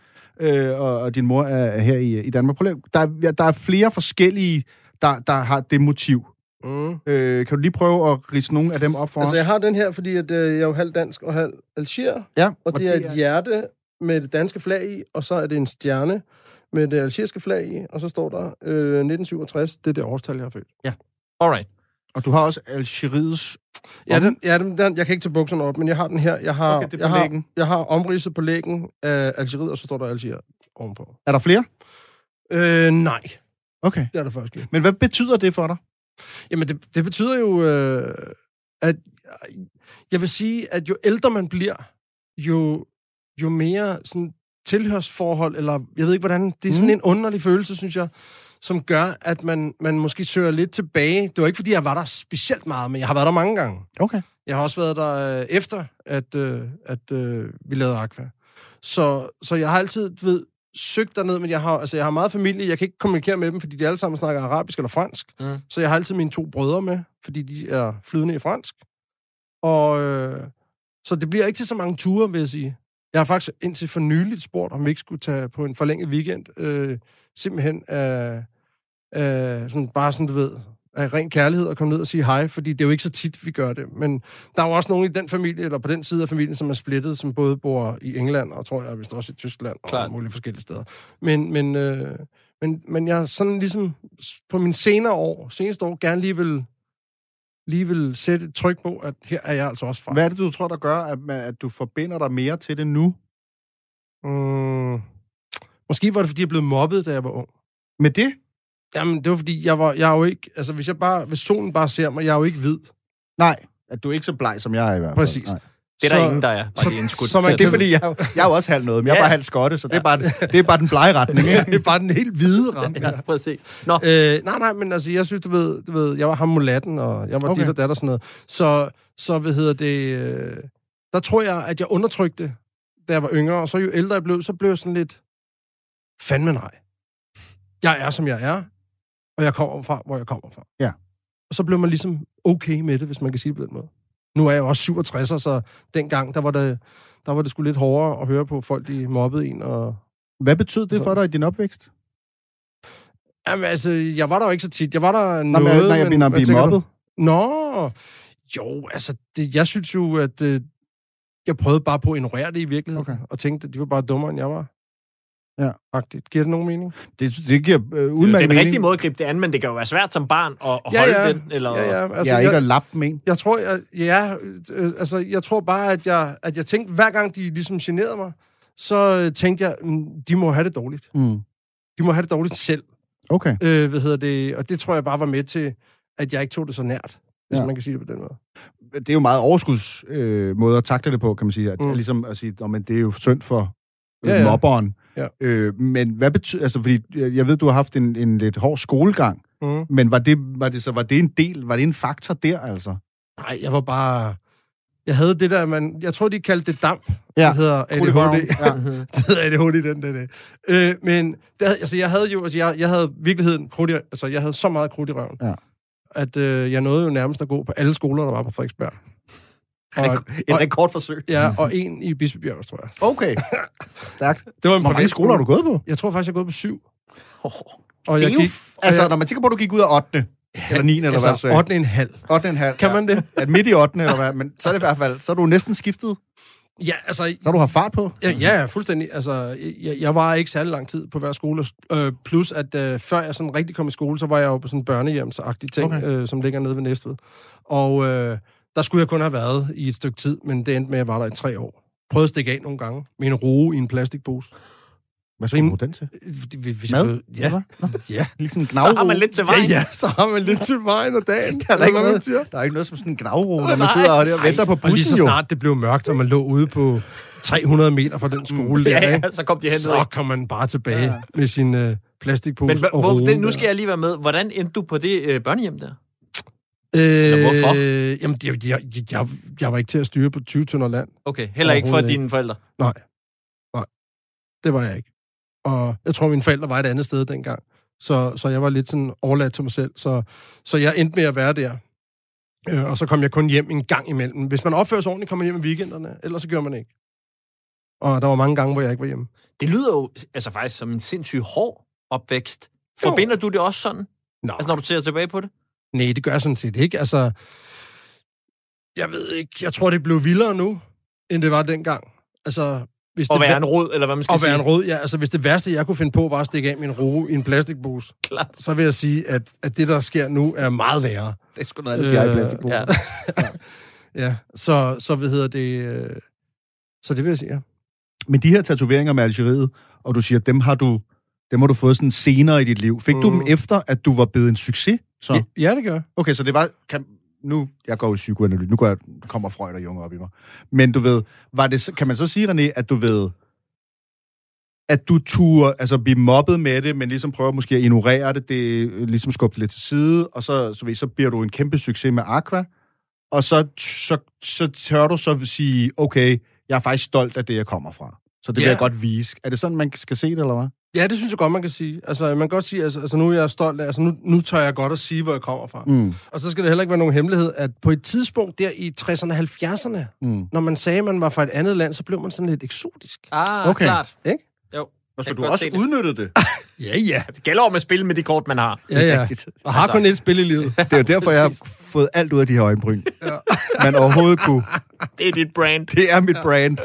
øh, og, og din mor er er her i, i Danmark. Der, er- ja, der er flere forskellige, der, der har det motiv. Mm. Øh, kan du lige prøve at rise nogle af dem op for Altså, os? jeg har den her, fordi at, øh, jeg er jo halv dansk og halv algier, Ja, og det er et hjerte med det danske flag i, og så er det en stjerne med det algeriske flag i, og så står der øh, 1967, det er det årstal, jeg har født. Alright. Og du har også Algeriets... Ja, den, ja den, den, jeg kan ikke tage bukserne op, men jeg har den her. Jeg har, Okay, det er på jeg har, læggen. jeg har omridset på lægen af Algeriet, og så står der Algier ovenpå. Er der flere? Øh, nej, Okay. det er der faktisk ikke. Men hvad betyder det for dig? Jamen, det, det betyder jo, øh, at jeg vil sige, at jo ældre man bliver, jo, jo mere sådan tilhørsforhold, eller jeg ved ikke hvordan, det er sådan Mm. en underlig følelse, synes jeg, som gør, at man, man måske søger lidt tilbage. Det var ikke, fordi jeg var der specielt meget, men jeg har været der mange gange. Okay. Jeg har også været der øh, efter, at, øh, at øh, vi lavede Aqua. Så, så jeg har altid, ved, søgt derned, men jeg har, altså, jeg har meget familie. Jeg kan ikke kommunikere med dem, fordi de alle sammen snakker arabisk eller fransk. Mm. Så jeg har altid mine to brødre med, fordi de er flydende i fransk. Og øh, så det bliver ikke til så mange ture, vil jeg sige. Jeg har faktisk indtil for nyligt spurgt, om vi ikke skulle tage på en forlænget weekend. Øh, simpelthen af, af sådan, bare sådan, du ved, af ren kærlighed at komme ned og sige hej, fordi det er jo ikke så tit, vi gør det. Men der er jo også nogen i den familie, eller på den side af familien, som er splittet, som både bor i England, og tror jeg vist også i Tyskland, og Klart. alle mulige forskellige steder. Men, men, øh, men, men jeg har sådan ligesom på mine senere år, seneste år, gerne lige vil, lige vil sætte et tryk på, at her er jeg altså også fra. Hvad er det, du tror, der gør, at, at du forbinder dig mere til det nu? Mm, måske var det, fordi jeg blev mobbet, da jeg var ung. Med det? Jamen, det var fordi, jeg var, jeg er jo ikke, altså hvis jeg bare, hvis solen bare ser mig, jeg er jo ikke hvid. Nej, at du er ikke så bleg, som jeg er i hvert fald. Præcis. Nej. Det er der Så- ingen, der er. Bare så- lige indskudt. så man Men det er fordi, jeg, jeg er jo også halv noget, men jeg er Ja. bare halv skotte, så det er bare, det er bare den blege retning. Ja, Ikke? det er bare den helt hvide ramme. Ja, præcis. Nå, Øh, nej, nej, men altså, jeg synes, du ved, du ved jeg var ham mulatten, og jeg var Okay. okay. dit og dat og sådan noget. Så, så hvad hedder det, øh, der tror jeg, at jeg undertrykte, da jeg var yngre, og så jo ældre jeg blev, så blev jeg sådan lidt, fandme nej. Jeg er, som jeg er, og jeg kommer fra, hvor jeg kommer fra. Ja. Og så blev man ligesom okay med det, hvis man kan sige det på den måde. Nu er jeg jo også 67, så dengang, der var det, der var det sgu lidt hårdere at høre på folk, de mobbede en, og Hvad betød det for dig i din opvækst? Jamen, altså, jeg var der jo ikke så tit. Jeg var der Nå, noget, men, når jeg men mener at blive tænker du? mobbet. Nå, jo, altså, det, jeg synes jo, at øh, jeg prøvede bare på at ignorere det i virkeligheden, Okay. og tænkte, at de var bare dummere, end jeg var. Ja. Agtigt. Giver det nogen mening? Det, det giver øh, Det er udmærket den mening. rigtige måde at gribe det an, men det kan jo være svært som barn at, at Ja, holde ja. den. Eller... Ja, ja. Altså, jeg ikke at jeg, lappe med en. jeg tror, jeg, ja, øh, altså, jeg tror bare, at jeg, at jeg tænkte, hver gang de ligesom generede mig, så øh, tænkte jeg, mm, de må have det dårligt. Mm. De må have det dårligt selv. Okay. Øh, hvad hedder det? Og det tror jeg bare var med til, at jeg ikke tog det så nært, hvis Ja. man kan sige det på den måde. Det er jo meget overskuds øh, måde at takle det på, kan man sige. At, mm. Ligesom at sige, at det er jo synd for øh, ja, ja. mobberen. Ja. Øh, men hvad betyder... Altså, fordi jeg jeg ved, du har haft en, en lidt hård skolegang, Mm. men var det, var det så var det en del, var det en faktor der, altså? Nej, jeg var bare... Jeg havde det der, man... Jeg tror, de kaldte det damp. Ja. Det hedder. ADHD. Ja. det hedder ADHD, den der. Øh, men det, altså, jeg havde jo... Altså, jeg, jeg havde virkeligheden krudt i, Altså, jeg havde så meget krudt i røven. Ja. At øh, jeg nåede jo nærmest at gå på alle skoler, der var på Frederiksberg. Og, Et rekordforsøg. ja, og en i Bispebjerg, tror jeg. Okay. Stærkt. Det var en Hvor mange skoler har du gået på? Jeg tror faktisk, jeg er gået på syv. Oh, Og jeg gik... altså, når man tænker på, at du gik ud af 8. eller 9. eller hvad du altså, sagde. 8. en halv. 8. en halv. Kan man det? At midt i 8. eller hvad, men så er det i hvert fald, så er du næsten skiftet. Ja, altså... Så har du haft fart på. Ja, ja, ja, fuldstændig. Altså, jeg, jeg var ikke særlig lang tid på hver skole. Øh, plus, at øh, før jeg sådan rigtig kom i skole, så var jeg jo på sådan en børnehjemsagtig ting, okay. øh, som ligger nede ved Næstved. Og øh, der skulle jeg kun have været i et stykke tid, men det endte med, at jeg var der i tre år. Prøvede at stikke af nogle gange med en roe i en plastikpose. Hvad skal bruge den til? Øh, Hvis Mad? jeg ja, ja. Lige sådan en så har man lidt til vejen. Ja, ja, så har man lidt til vejen og dagen. Der er, der, ikke man noget, der er ikke noget som sådan en gnavro, når man sidder og, der og venter på Og lige bussen så jo. snart det blev mørkt, og man lå ude på 300 meter fra den skole der, Ja, ja, så kom de hen. så kom man bare tilbage Ja. med sin øh, plastikpose Men hva- og hvor, det, nu skal jeg lige være med. Hvordan endte du på det øh, børnehjem der? Øh, hvorfor? Jamen, jeg, jeg, jeg, jeg var ikke til at styre på 20 tønder land. Okay, heller ikke for Overhovedet dine forældre. Nej. Nej. Det var jeg ikke. Og jeg tror, mine forældre var et andet sted dengang. Så, så jeg var lidt sådan overladt til mig selv. Så, så jeg endte med at være der. Øh, og så kom jeg kun hjem en gang imellem. Hvis man opfører sig ordentligt, kommer man hjem i weekenderne. Ellers så gør man ikke. Og der var mange gange, hvor jeg ikke var hjemme. Det lyder jo altså faktisk som en sindssygt hård opvækst. Jo. Forbinder du det også sådan? Nå. Altså når du ser tilbage på det? Nej, det gør sådan set ikke. Altså, jeg ved ikke. Jeg tror, det blev vildere nu, end det var dengang. Altså, hvis det være en rod, eller hvad man skal at sige? være en rød, ja. Altså, hvis det værste, jeg kunne finde på, var at stikke af min roe i en plastikpose, Klart. så vil jeg sige, at, at det, der sker nu, er meget værre. Det er sgu noget andet, de har i Øh, plastikpose. Ja. Ja, så, så hvad hedder det... Øh, så det vil jeg sige, ja. Men de her tatoveringer med Algeriet, og du siger, dem har du, dem har du fået sådan senere i dit liv. Fik mm. du dem Mm. efter, at du var blevet en succes? Så? Ja, ja, det gør. Okay, så det var... Kan, nu, jeg går i psykoanalyse, nu går jeg, kommer Freud og Jung op i mig. Men du ved, var det, kan man så sige, René, at du ved, at du turde altså, blive mobbet med det, men ligesom prøver måske at ignorere det, det øh, ligesom skubbe det lidt til side, og så, så, ved, så bliver du en kæmpe succes med Aqua, og så, så, så tør du så sige, okay, jeg er faktisk stolt af det, jeg kommer fra. Så det vil Ja. jeg godt vise. Er det sådan, man skal se det, eller hvad? Ja, det synes jeg godt, man kan sige. Altså, man kan godt sige, altså, altså nu er jeg stolt af, altså nu, nu tør jeg godt at sige, hvor jeg kommer fra. Mm. Og så skal det heller ikke være nogen hemmelighed, at på et tidspunkt der i 60'erne og 70'erne, Mm. når man sagde, at man var fra et andet land, så blev man sådan lidt eksotisk. Ah, Okay. klart. Ikke? Og så du også det. udnyttet det. Ja, ja. Det gælder om at spille med de kort, man har. Ja, ja. Og har Altså. kun et spil i livet. Det er jo derfor, jeg har fået alt ud af de her øjenbryn. Man overhovedet kunne. Det er dit brand, Det er mit brand.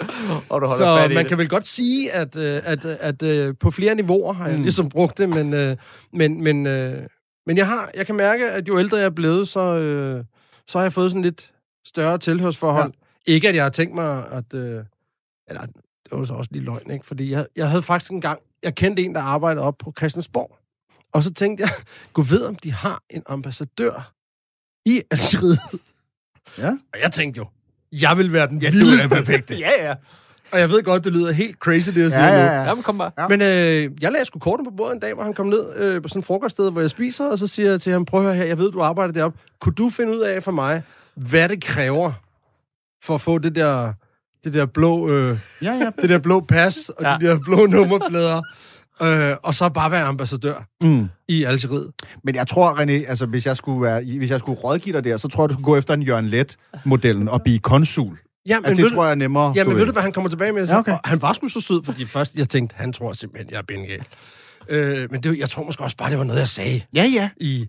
og du holder Så fat i man det. kan vel godt sige, at, øh, at, at, at på flere niveauer har jeg ligesom brugt det, men, øh, men, men, øh, men jeg, har, jeg kan mærke, at jo ældre jeg er blevet, så, øh, så har jeg fået sådan lidt større tilhørsforhold. Ja. Ikke, at jeg har tænkt mig, at... Øh, eller, det var så også lige løgn, ikke? Fordi jeg, jeg havde faktisk en gang... Jeg kendte en, der arbejdede op på Christiansborg. Og så tænkte jeg, gå ved, om de har en ambassadør i Algeriet. Ja. Og jeg tænkte jo, jeg vil være den Ja, ja, du er vildeste. perfekt. Ja, ja. Og jeg ved godt, det lyder helt crazy, det jeg siger Ja, nu. ja, ja. Jamen, kom bare. Ja. Men øh, jeg lagde sgu korten på bordet en dag, hvor han kom ned øh, på sådan et frokoststed, hvor jeg spiser, og så siger jeg til ham, prøv at høre her, jeg ved, du arbejder deroppe. Kunne du finde ud af for mig, hvad det kræver for at få det der, det der blå, øh, Ja, ja. det der blå pas og Ja. de der blå nummerplader, øh, og så bare være ambassadør Mm. i Algeriet? Men jeg tror, René, altså, hvis jeg skulle, være, hvis jeg skulle rådgive dig der, så tror jeg, du skulle gå efter en Jørgen Let-modellen og blive konsul. Ja, men, Altså, ved det tror jeg er nemmere. Ja, men ved du, hvad han kommer tilbage med? Så, Ja, okay. og han var sgu så sød, fordi først jeg tænkte, han tror simpelthen, jeg er bengal. Øh, men det, jeg tror måske også bare, det var noget, jeg sagde Ja, ja. i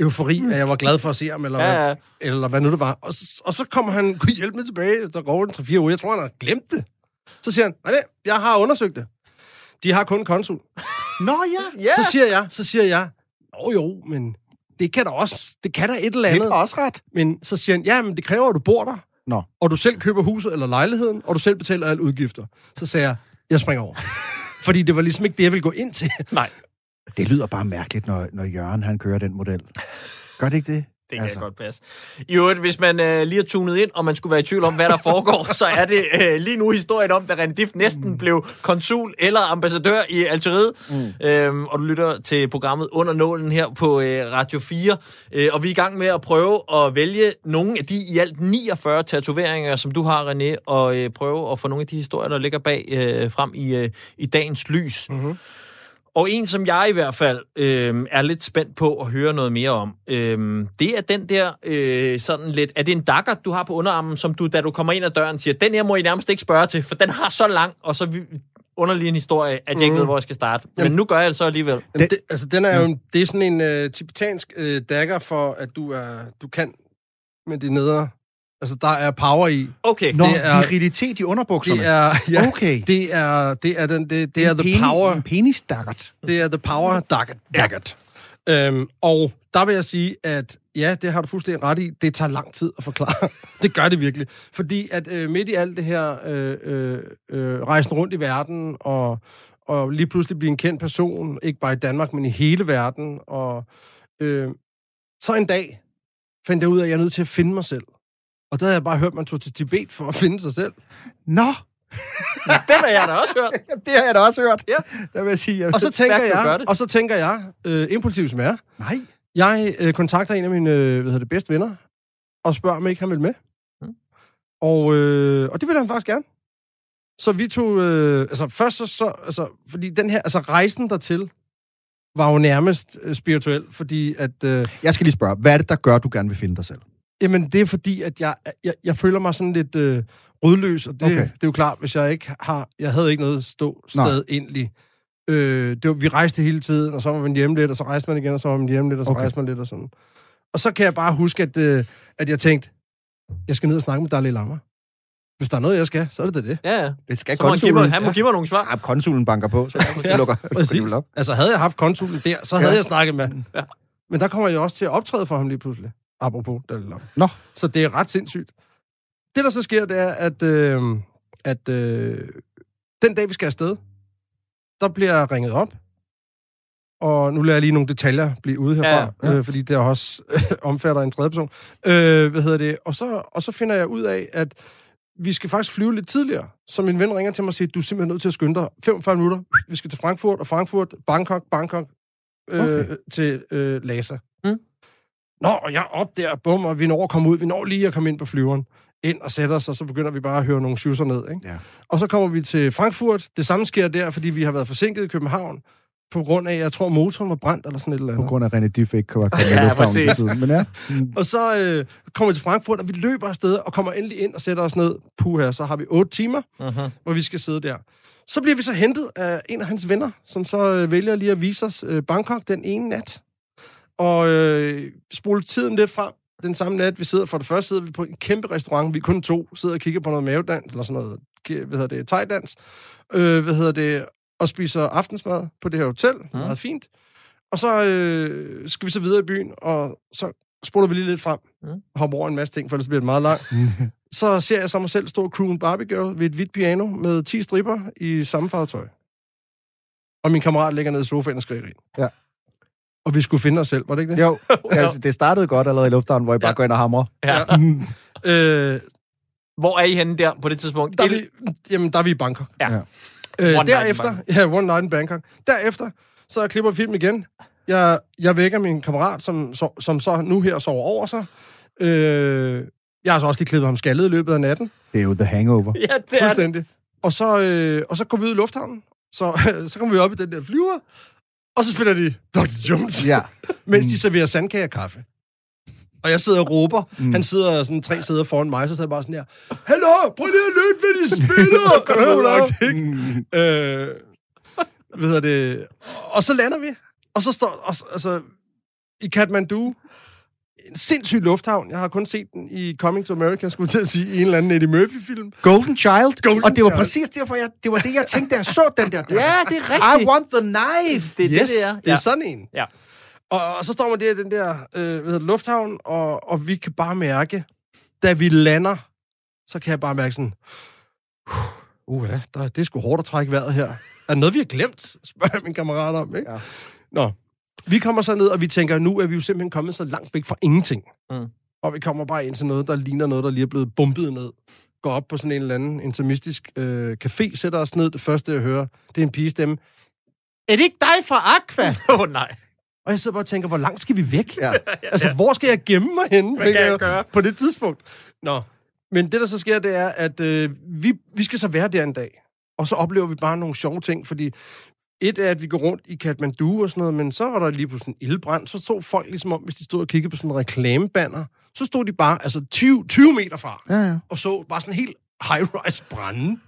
eufori, at jeg var glad for at se ham, eller, Ja, ja, eller hvad nu det var. Og, og så kommer han, kunne hjælpe mig tilbage, der går en 3-4 uger. Jeg tror, han har glemt det. Så siger han, nej, det, jeg har undersøgt det. De har kun konsul. Nå ja, Så siger jeg, så siger jeg, jo jo, men det kan da også, det kan da et eller det andet. er også ret. Men så siger han, ja, men det kræver, at du bor der, Nå. og du selv køber huset eller lejligheden, og du selv betaler alle udgifter. Så sagde jeg, jeg springer over. Fordi det var ligesom ikke det, jeg ville gå ind til. Nej, Det lyder bare mærkeligt, når, når Jørgen han kører den model. Gør det ikke det? det kan altså. godt passe. I øvrigt, hvis man øh, lige har tunet ind, og man skulle være i tvivl om, hvad der foregår, så er det øh, lige nu historien om, da René Diff næsten mm. blev konsul eller ambassadør i Algeriet. Mm. Øhm, og du lytter til programmet Under Nålen her på øh, Radio 4. Øh, og vi er i gang med at prøve at vælge nogle af de i alt 49 tatoveringer, som du har, René, og øh, prøve at få nogle af de historier, der ligger bag øh, frem i, øh, i dagens lys. Mm-hmm. Og en, som jeg i hvert fald øh, er lidt spændt på at høre noget mere om, øh, det er den der øh, sådan lidt... Er det en dakker, du har på underarmen, som du, da du kommer ind ad døren, siger, den her må I nærmest ikke spørge til, for den har så lang og så underlig en historie, at jeg ikke Mm. ved, hvor jeg skal starte. Men nu gør jeg det så alligevel. Jamen, det, altså, den er jo en, det er sådan en øh, tibetansk øh, dagger for, at du er du kan med det nedre. Altså, der er power i. Okay. Nå, Det er- virilitet i underbukserne. Det er, ja, Okay. det er, det er, den, det, det er the penis- power. En penisdaggert. Det er The Power Daggett. Daggett. Øhm, og der vil jeg sige, at ja, det har du fuldstændig ret i. Det tager lang tid at forklare. det gør det virkelig. Fordi at øh, midt i alt det her øh, øh, øh, rejsen rundt i verden, og, og lige pludselig blive en kendt person, ikke bare i Danmark, men i hele verden, og øh, så en dag fandt jeg ud af, at jeg er nødt til at finde mig selv. Og der havde jeg bare hørt, at man tog til Tibet for at finde sig selv. Nå, Den har jeg da også hørt. det har jeg da også hørt. Ja. Der vil jeg sige, jeg Og så tænker stærkt, jeg, og så tænker jeg, øh, impulsivt som jeg er, Nej. Jeg øh, kontakter en af mine øh, hvad hedder det, bedste venner, og spørger, om ikke han vil med. Mm. Mm. Og, øh, og det vil han faktisk gerne. Så vi tog... Øh, altså først så, så... Altså, fordi den her... Altså rejsen dertil var jo nærmest øh, spirituel, fordi at... Øh, Jeg skal lige spørge, hvad er det, der gør, at du gerne vil finde dig selv? Jamen, det er fordi, at jeg, jeg, jeg føler mig sådan lidt øh, rødløs, og det, Okay. det er jo klart, hvis jeg ikke har... Jeg havde ikke noget stå sted egentlig. Øh, det var, vi rejste hele tiden, og så var man hjemme lidt, og så rejste man igen, og så var man hjemme lidt, og så Okay. rejste man lidt, og sådan. Og så kan jeg bare huske, at, øh, at jeg tænkte, jeg skal ned og snakke med Dalai Lama. Hvis der er noget, jeg skal, så er det det. Ja, ja. Det skal Så må han, give mig, han må give mig nogle svar. Ja, konsulen banker på, så, så Ja, lukker Præcis. op. Altså, havde jeg haft konsulen der, så havde Ja. ja. jeg snakket med ham. Ja. Men der kommer jeg også til at optræde for ham lige pludselig. Apropos Dalai Lama. Nå. Så det er ret sindssygt. Det, der så sker, det er, at, øh, at øh, den dag, vi skal afsted, der bliver jeg ringet op. Og nu lader jeg lige nogle detaljer blive ude herfra, Ja, ja. Øh, fordi det også omfatter en tredje person. Øh, hvad hedder det? Og så, og så finder jeg ud af, at vi skal faktisk flyve lidt tidligere. Så min ven ringer til mig og siger, du er simpelthen nødt til at skynde dig 45 minutter. Vi skal til Frankfurt, og Frankfurt, Bangkok, Bangkok øh, okay. til øh, Lhasa. Mm. Nå, og jeg op der, bum, og vi når at komme ud. Vi når lige at komme ind på flyveren. Ind og sætter os, og så begynder vi bare at høre nogle shoeser ned. Ikke? Ja. Og så kommer vi til Frankfurt. Det samme sker der, fordi vi har været forsinket i København. På grund af, jeg tror, motoren var brændt eller sådan et eller På andet. grund af René Diff ikke var kommet Ja, præcis. tiden. Men ja, mm, Og så øh, kommer vi til Frankfurt, og vi løber afsted og kommer endelig ind og sætter os ned. Puh her, så har vi otte timer, Uh-huh. hvor vi skal sidde der. Så bliver vi så hentet af en af hans venner, som så øh, vælger lige at vise os øh, Bangkok den ene nat. Og øh, spole tiden lidt frem. Den samme nat, vi sidder for det første, sidder vi på en kæmpe restaurant. Vi er kun to, sidder og kigger på noget mavedans, eller sådan noget, hvad hedder det, thajdans. Øh, hvad hedder det, og spiser aftensmad på det her hotel. Mm. Meget fint. Og så øh, skal vi så videre i byen, og så spoler vi lige lidt frem. Mm. Hopper over en masse ting, for ellers bliver det meget langt. så ser jeg så mig selv stå croon Barbie Girl ved et hvidt piano med 10 stripper i samme farve tøj. Og min kammerat ligger nede i sofaen og skriger ind. Ja. Og vi skulle finde os selv, var det ikke det? jo, altså, det startede godt allerede i lufthavnen, hvor I bare Ja. går ind og hamrer. Ja. Mm, Øh, Hvor er I henne der på det tidspunkt? der, er Det- vi, jamen, der er vi i Bangkok. Ja. Ja. Øh, One night in derefter, ja, one night in Bangkok. Derefter, så klipper vi film igen. Jeg, jeg vækker min kammerat, som, så, som så nu her sover over sig. Øh, jeg har så også lige klippet ham skaldet i løbet af natten. Det er jo The Hangover. Ja, det er det. Fuldstændig. Og så, øh, og så går vi ud i lufthavnen. Så, så kommer vi op i den der flyver. Og så spiller de Dr. Jones, Ja. mens de serverer sandkage og kaffe. Og jeg sidder og råber. Mm. Mm. Han sidder sådan tre sæder foran mig, så sidder jeg bare sådan her. Hallo, prøv lige at lytte, hvad de spiller! Gør du nok, ikke? Mm, Øh, det? Og så lander vi. Og så står... Og, så- altså, i Kathmandu, en sindssyg lufthavn. Jeg har kun set den i Coming to America, skulle til at sige, i en eller anden Eddie Murphy-film. Golden Child. Golden og det var Child. præcis derfor, jeg, det var det, jeg tænkte, da jeg så den der. Ja, det er rigtigt. I want the knife. Det er yes, det, det er. det er sådan en. Ja. Og, og så står man der i den der øh, hvad hedder lufthavn, og, og vi kan bare mærke, da vi lander, så kan jeg bare mærke sådan, uh, ja, der, det er sgu hårdt at trække vejret her. Er der noget, vi har glemt? Spørger min kammerat om, ikke? Ja. Nå, vi kommer så ned, og vi tænker, nu er vi jo simpelthen kommet så langt væk fra ingenting. Mm. Og vi kommer bare ind til noget, der ligner noget, der lige er blevet bumpet ned. Går op på sådan en eller anden intimistisk øh, café, sætter os ned. Det første, jeg hører, det er en pigestemme. Er det ikke dig fra Aqua? Åh, oh, nej. Og jeg sidder bare og tænker, hvor langt skal vi væk? Ja. Altså, hvor skal jeg gemme mig henne? Hvad tænker kan jeg gøre? På det tidspunkt. Nå, men det, der så sker, det er, at øh, vi, vi skal så være der en dag. Og så oplever vi bare nogle sjove ting, fordi et er, at vi går rundt i Kathmandu og sådan noget, men så var der lige på sådan en ildbrand, så stod folk ligesom om, hvis de stod og kiggede på sådan en reklamebanner, så stod de bare altså 20, 20 meter fra, Ja, ja. og så bare sådan helt high-rise brænde.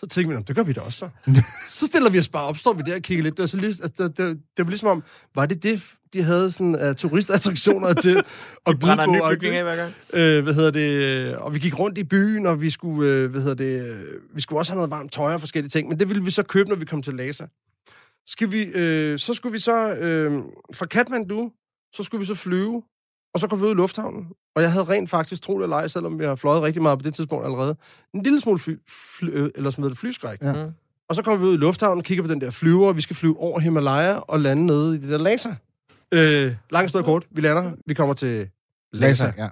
Så tænkte vi, "Nå, det gør vi da også så. så stiller vi os bare op, står vi der og kigger lidt. Det var, så lige, altså, det, det, det var ligesom om, var det det, de havde sådan uh, turistattraktioner til at Brænder en ny og- bygning af hver gang. Øh, hvad hedder det? Og vi gik rundt i byen, og vi skulle, øh, hvad hedder det? øh, Vi skulle også have noget varmt tøj og forskellige ting, men det ville vi så købe, når vi kom til Lhasa. Skal vi, øh, så skulle vi så, øh, fra Kathmandu, så skulle vi så flyve, og så kom vi ud i lufthavnen. Og jeg havde rent faktisk, tro det eller ej, selvom jeg har fløjet rigtig meget på det tidspunkt allerede, en lille smule fly, fly, øh, eller hedder det, flyskræk. Ja. Mm. Og så kommer vi ud i lufthavnen, kigger på den der flyver, og vi skal flyve over Himalaya og lande nede i det der Lhasa. Øh, langt stået kort. Vi lander, vi kommer til Lhasa. Laser, ja.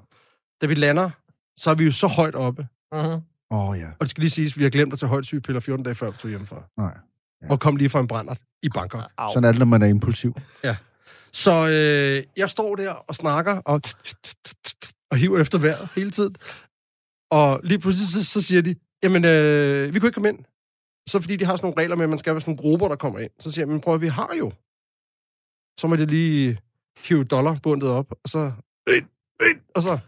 Da vi lander, så er vi jo så højt oppe. Mm-hmm. Åh, oh, ja. Og det skal lige siges, at vi har glemt at tage højt sygepiller 14 dage før vi tog hjemmefra. Nej. Ja. Og kom lige fra en brændert i Bangkok. Au. Sådan er det, når man er impulsiv. Så øh, jeg står der og snakker og, og hiver efter vejret hele tiden. Og lige pludselig så, så siger de, jamen, øh, vi kunne ikke komme ind. Så fordi de har sådan nogle regler med, at man skal være sådan nogle grupper, der kommer ind. Så siger jeg, men prøv at vi har jo. Så må det lige hive dollarbundet op, og så... Ind, ind, og så...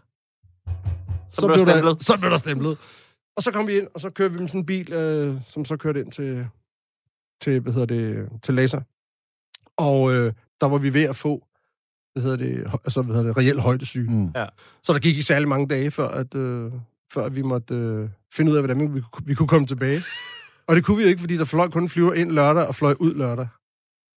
Så blev der der, stemplet. så blev der stemplet. Og så kom vi ind, og så kører vi med sådan en bil, øh, som så kørte ind til, til, hvad hedder det, til laser. Og øh, der var vi ved at få, hvad hedder det, altså, hvad hedder det, reelt højdesyge. Mm. Så der gik ikke særlig mange dage, før, at, øh, før at vi måtte øh, finde ud af, hvordan vi, vi kunne komme tilbage. Og det kunne vi jo ikke, fordi der fløj kun flyver ind lørdag og fløj ud lørdag.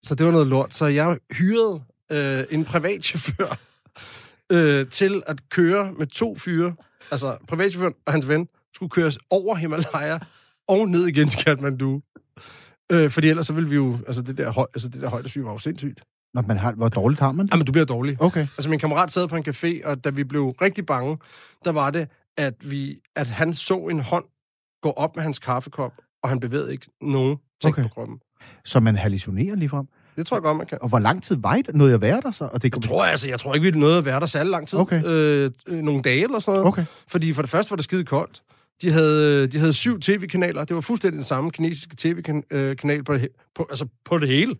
Så det var noget lort. Så jeg hyrede øh, en privatchauffør øh, til at køre med to fyre. Altså privatchaufføren og hans ven skulle køres over Himalaya og ned igen til Kathmandu. Øh, fordi ellers så ville vi jo... Altså det der, høj, altså det der højdesyge var jo sindssygt. Nå, man har, hvor dårligt har man det? Jamen, du bliver dårlig. Okay. Altså, min kammerat sad på en café, og da vi blev rigtig bange, der var det, at, vi, at han så en hånd gå op med hans kaffekop, og han bevægede ikke nogen ting Okay. på kroppen. Så man hallucinerer ligefrem. Det tror jeg godt, man kan. Og hvor lang tid var I der? Nåede jeg at være der så? Og det Jeg kunne... tror, altså, jeg tror ikke, vi nåede at være der særlig lang tid. Okay. Øh, øh, nogle dage eller sådan noget. Okay. Fordi for det første var det skide koldt. De havde, øh, de havde syv tv-kanaler. Det var fuldstændig den samme kinesiske tv-kanal øh, på, det på, altså på det hele.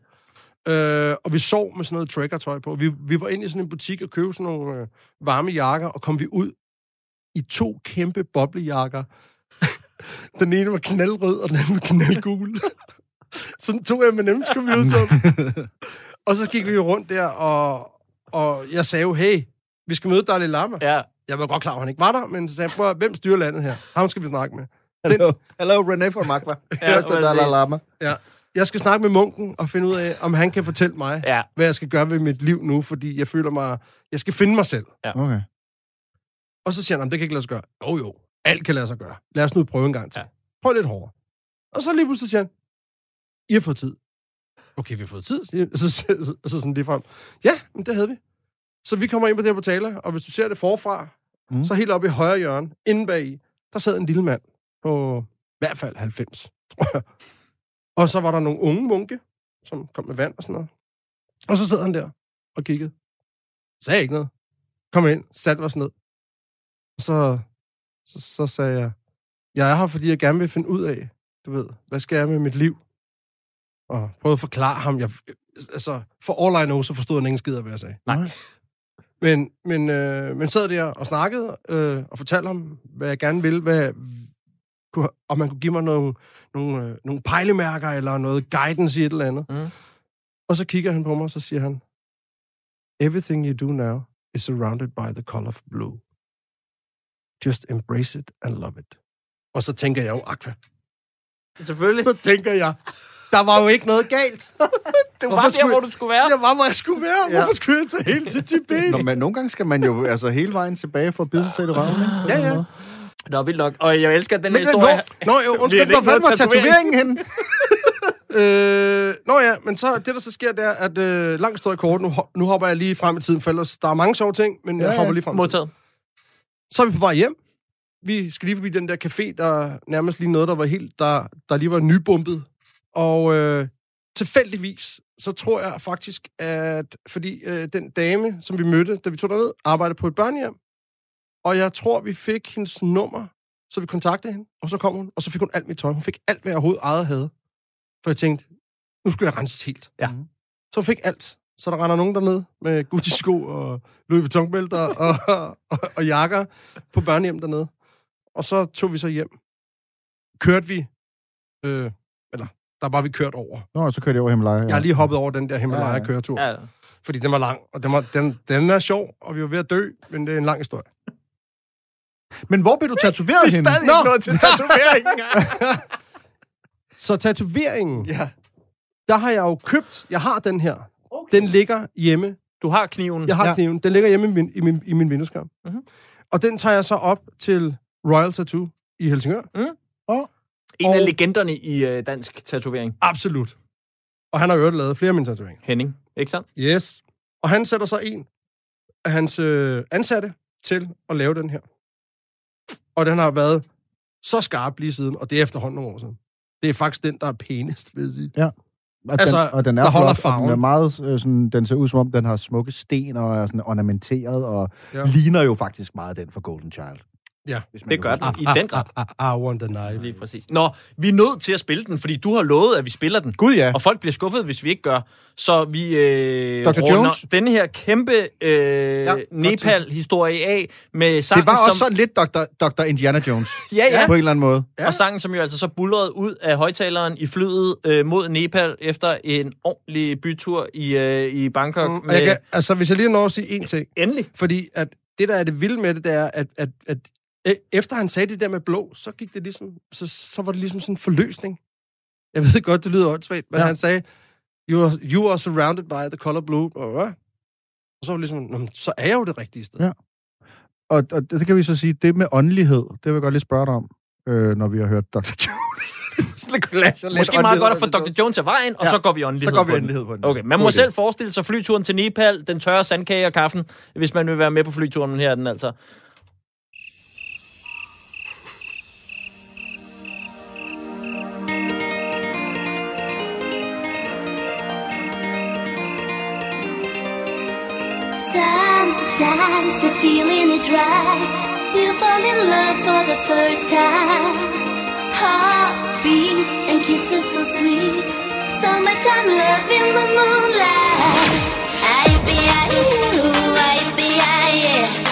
Øh, og vi sov med sådan noget tracker-tøj på. Vi, vi var inde i sådan en butik og købte sådan nogle øh, varme jakker, og kom vi ud i to kæmpe boblejakker. den ene var knaldrød, og den anden var knaldgul. sådan to M&M's kom vi ud som. og så gik vi rundt der, og, og jeg sagde jo, hey, vi skal møde Dalai Lama. Ja. Jeg var godt klar, at han ikke var der, men så sagde jeg, "Prøv at- hvem styrer landet her? Ham skal vi snakke med. Hello, Hello René fra Magva. Ja, Første præcis. Dalai Lama. Ja. Jeg skal snakke med munken og finde ud af, om han kan fortælle mig, Ja. hvad jeg skal gøre ved mit liv nu, fordi jeg føler mig... Jeg skal finde mig selv. Okay. Og så siger han, "Jamen, det kan ikke lade sig gøre. Jo, jo. Alt kan lade sig gøre. Lad os nu prøve en gang til. Ja. Prøv lidt hårdere. Og så lige pludselig siger han, I har fået tid. Okay, vi har fået tid. Så, så, så, så sådan lige frem. Ja, men det havde vi. Så vi kommer ind på det her portaler, og hvis du ser det forfra, Mm. så helt oppe i højre hjørne, inde bag i, der sad en lille mand på i hvert fald 90, tror jeg. Og så var der nogle unge munke, som kom med vand og sådan noget. Og så sad han der og kiggede. Sagde ikke noget. Kom ind, satte os ned. Og så, så, så sagde jeg, jeg er her, fordi jeg gerne vil finde ud af, du ved, hvad skal jeg med mit liv? Og prøvede at forklare ham. Jeg, altså, for all I know, så forstod han ingen skid af, hvad jeg sagde. Nej. Men, men, øh, men sad der og snakkede, øh, og fortalte ham, hvad jeg gerne ville, hvad, kunne, om man kunne give mig nogle, nogle, øh, nogle pejlemærker, eller noget guidance i et eller andet. Mm. Og så kigger han på mig, og så siger han, Everything you do now is surrounded by the color of blue. Just embrace it and love it. Og så tænker jeg jo, Aqua. Selvfølgelig. Så tænker jeg, der var jo ikke noget galt. Det var Hvorfor der, skulle- hvor du skulle være. Jeg var, hvor jeg skulle være. Ja. Hvorfor skulle jeg tage helt til Tibet? Nå, men nogle gange skal man jo altså hele vejen tilbage for at bide sig selv i røven, ikke? Ja, ja. Nå, vildt nok. Og jeg elsker den Men, her men historie. Nå, jo, undskyld, hvor fanden var tatoveringen henne? Øh, nå ja, men så det, der så sker, det er, at øh, langt stået kort, nu, nu hopper jeg lige frem i tiden, for ellers der er mange sjove ting, men ja, jeg hopper lige frem i tiden. Modtaget. Så er vi på vej hjem. Vi skal lige forbi den der café, der nærmest lige noget, der var helt, der, der lige var nybumpet. Og øh, tilfældigvis, så tror jeg faktisk, at fordi øh, den dame, som vi mødte, da vi tog derned, arbejdede på et børnehjem. Og jeg tror, vi fik hendes nummer, så vi kontaktede hende, og så kom hun, og så fik hun alt mit tøj. Hun fik alt, hvad jeg overhovedet ejet havde. For jeg tænkte, nu skulle jeg renses helt. Ja. Så hun fik alt. Så der render nogen derned med Gucci-sko og Louis Vuitton-bælter og, og, og jakker på børnehjem dernede. Og så tog vi så hjem. Kørte vi, øh, der var vi kørt over. Nå, så kørte jeg over Himalaya. Jeg har lige hoppet over den der Himalaya-køretur, Ja. fordi den var lang, og den, var, den, den er sjov, og vi var ved at dø, men det er en lang historie. Men hvor blev du tatoveret henne? Stadig ikke noget til tatoveringen. Så tatoveringen, Ja. der har jeg jo købt, jeg har den her. Den ligger hjemme Du har kniven. Jeg har Ja. ja. kniven. Den ligger hjemme i min, i min, i min vindueskarm. Mhm. Mm-hmm. Og den tager jeg så op til Royal Tattoo i Helsingør. En af Og- legenderne i øh, dansk tatovering. Absolut. Og han har jo lavet flere af mine tatoveringer. Henning, ikke sandt? Yes. Og han sætter så en af hans øh, ansatte til at lave den her. Og den har været så skarp lige siden, og det er efterhånden nogle år siden. Det er faktisk den, der er pænest, vil jeg sige. Og, Altså, den, og den er der holder flot, og den er farven. meget øh, sådan, den ser ud som om, den har smukke sten og er sådan ornamenteret, og Ja. ja. ligner jo faktisk meget den for Golden Child. Ja. Hvis man Det gør den i den grad. I, I want the knife. Lige præcis. Nå, vi er nødt til at spille den, fordi du har lovet, at vi spiller den. Gud ja. Og folk bliver skuffet, hvis vi ikke gør. Så vi øh, Dr. Jones? denne her kæmpe øh, ja, Nepal-historie af med sangen, Det var også som... sådan lidt Dr. Dr. Indiana Jones, Ja, ja. på en eller anden måde. Ja. Og sangen, som jo altså så bulrede ud af højtaleren i flyet øh, mod Nepal efter en ordentlig bytur i, øh, i Bangkok. Mm, med... jeg kan, altså, hvis jeg lige når at sige én ting. Endelig. Fordi at det, der er det vilde med det, det er, at, at, at efter han sagde det der med blå, så gik det ligesom, så, så var det ligesom sådan en forløsning. Jeg ved godt, det lyder åndssvagt, men Ja. han sagde, you are, you are surrounded by the color blue. Og, så var det ligesom, "Nå, men så er jeg jo det rigtige sted. Ja. Og, og det kan vi så sige, det med åndelighed, det vil jeg godt lige spørge dig om, øh, når vi har hørt Dr. Jones. Måske meget godt at få. Dr. Jones af vejen, og Ja. så går vi åndelighed Så går vi på den. åndelighed på den. Okay, man må idé. selv forestille sig flyturen til Nepal, den tørre sandkage og kaffen, hvis man vil være med på flyturen. Her er den altså. Sometimes the feeling is right. You fall in love for the first time. Heartbeat and kisses so sweet. Summertime love in the moonlight. I be I you, I be I yeah.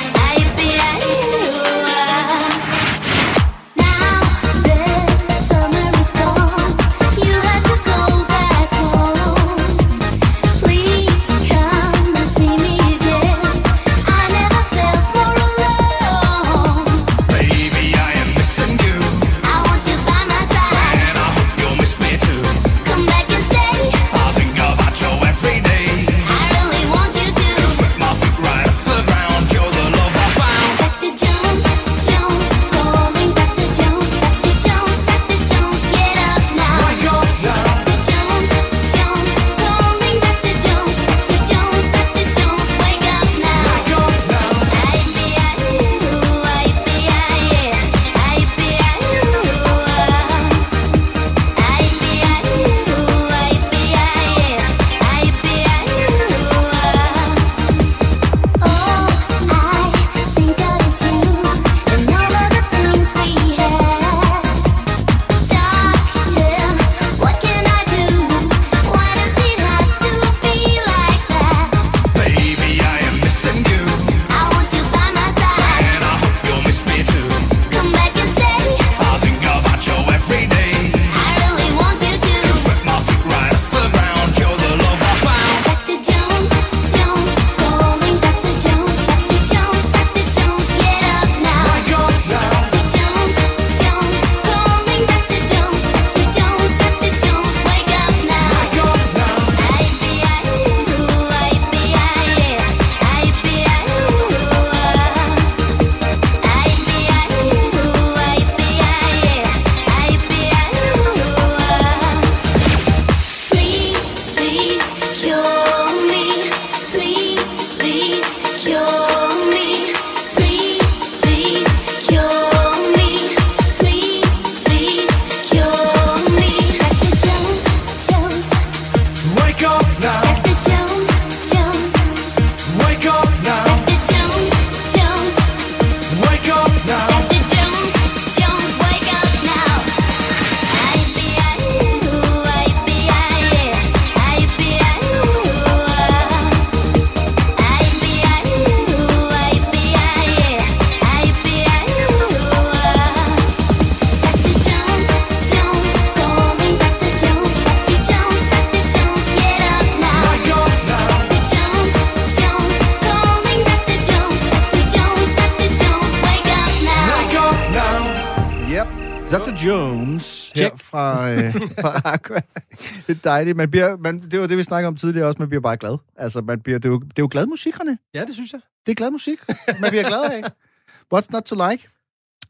Er dejligt. Man bliver, man, det var det, vi snakkede om tidligere også. Man bliver bare glad. Altså, man bliver, det, er jo, det er jo glad musik, René. Ja, det synes jeg. Det er glad musik. Man bliver glad af. What's not to like?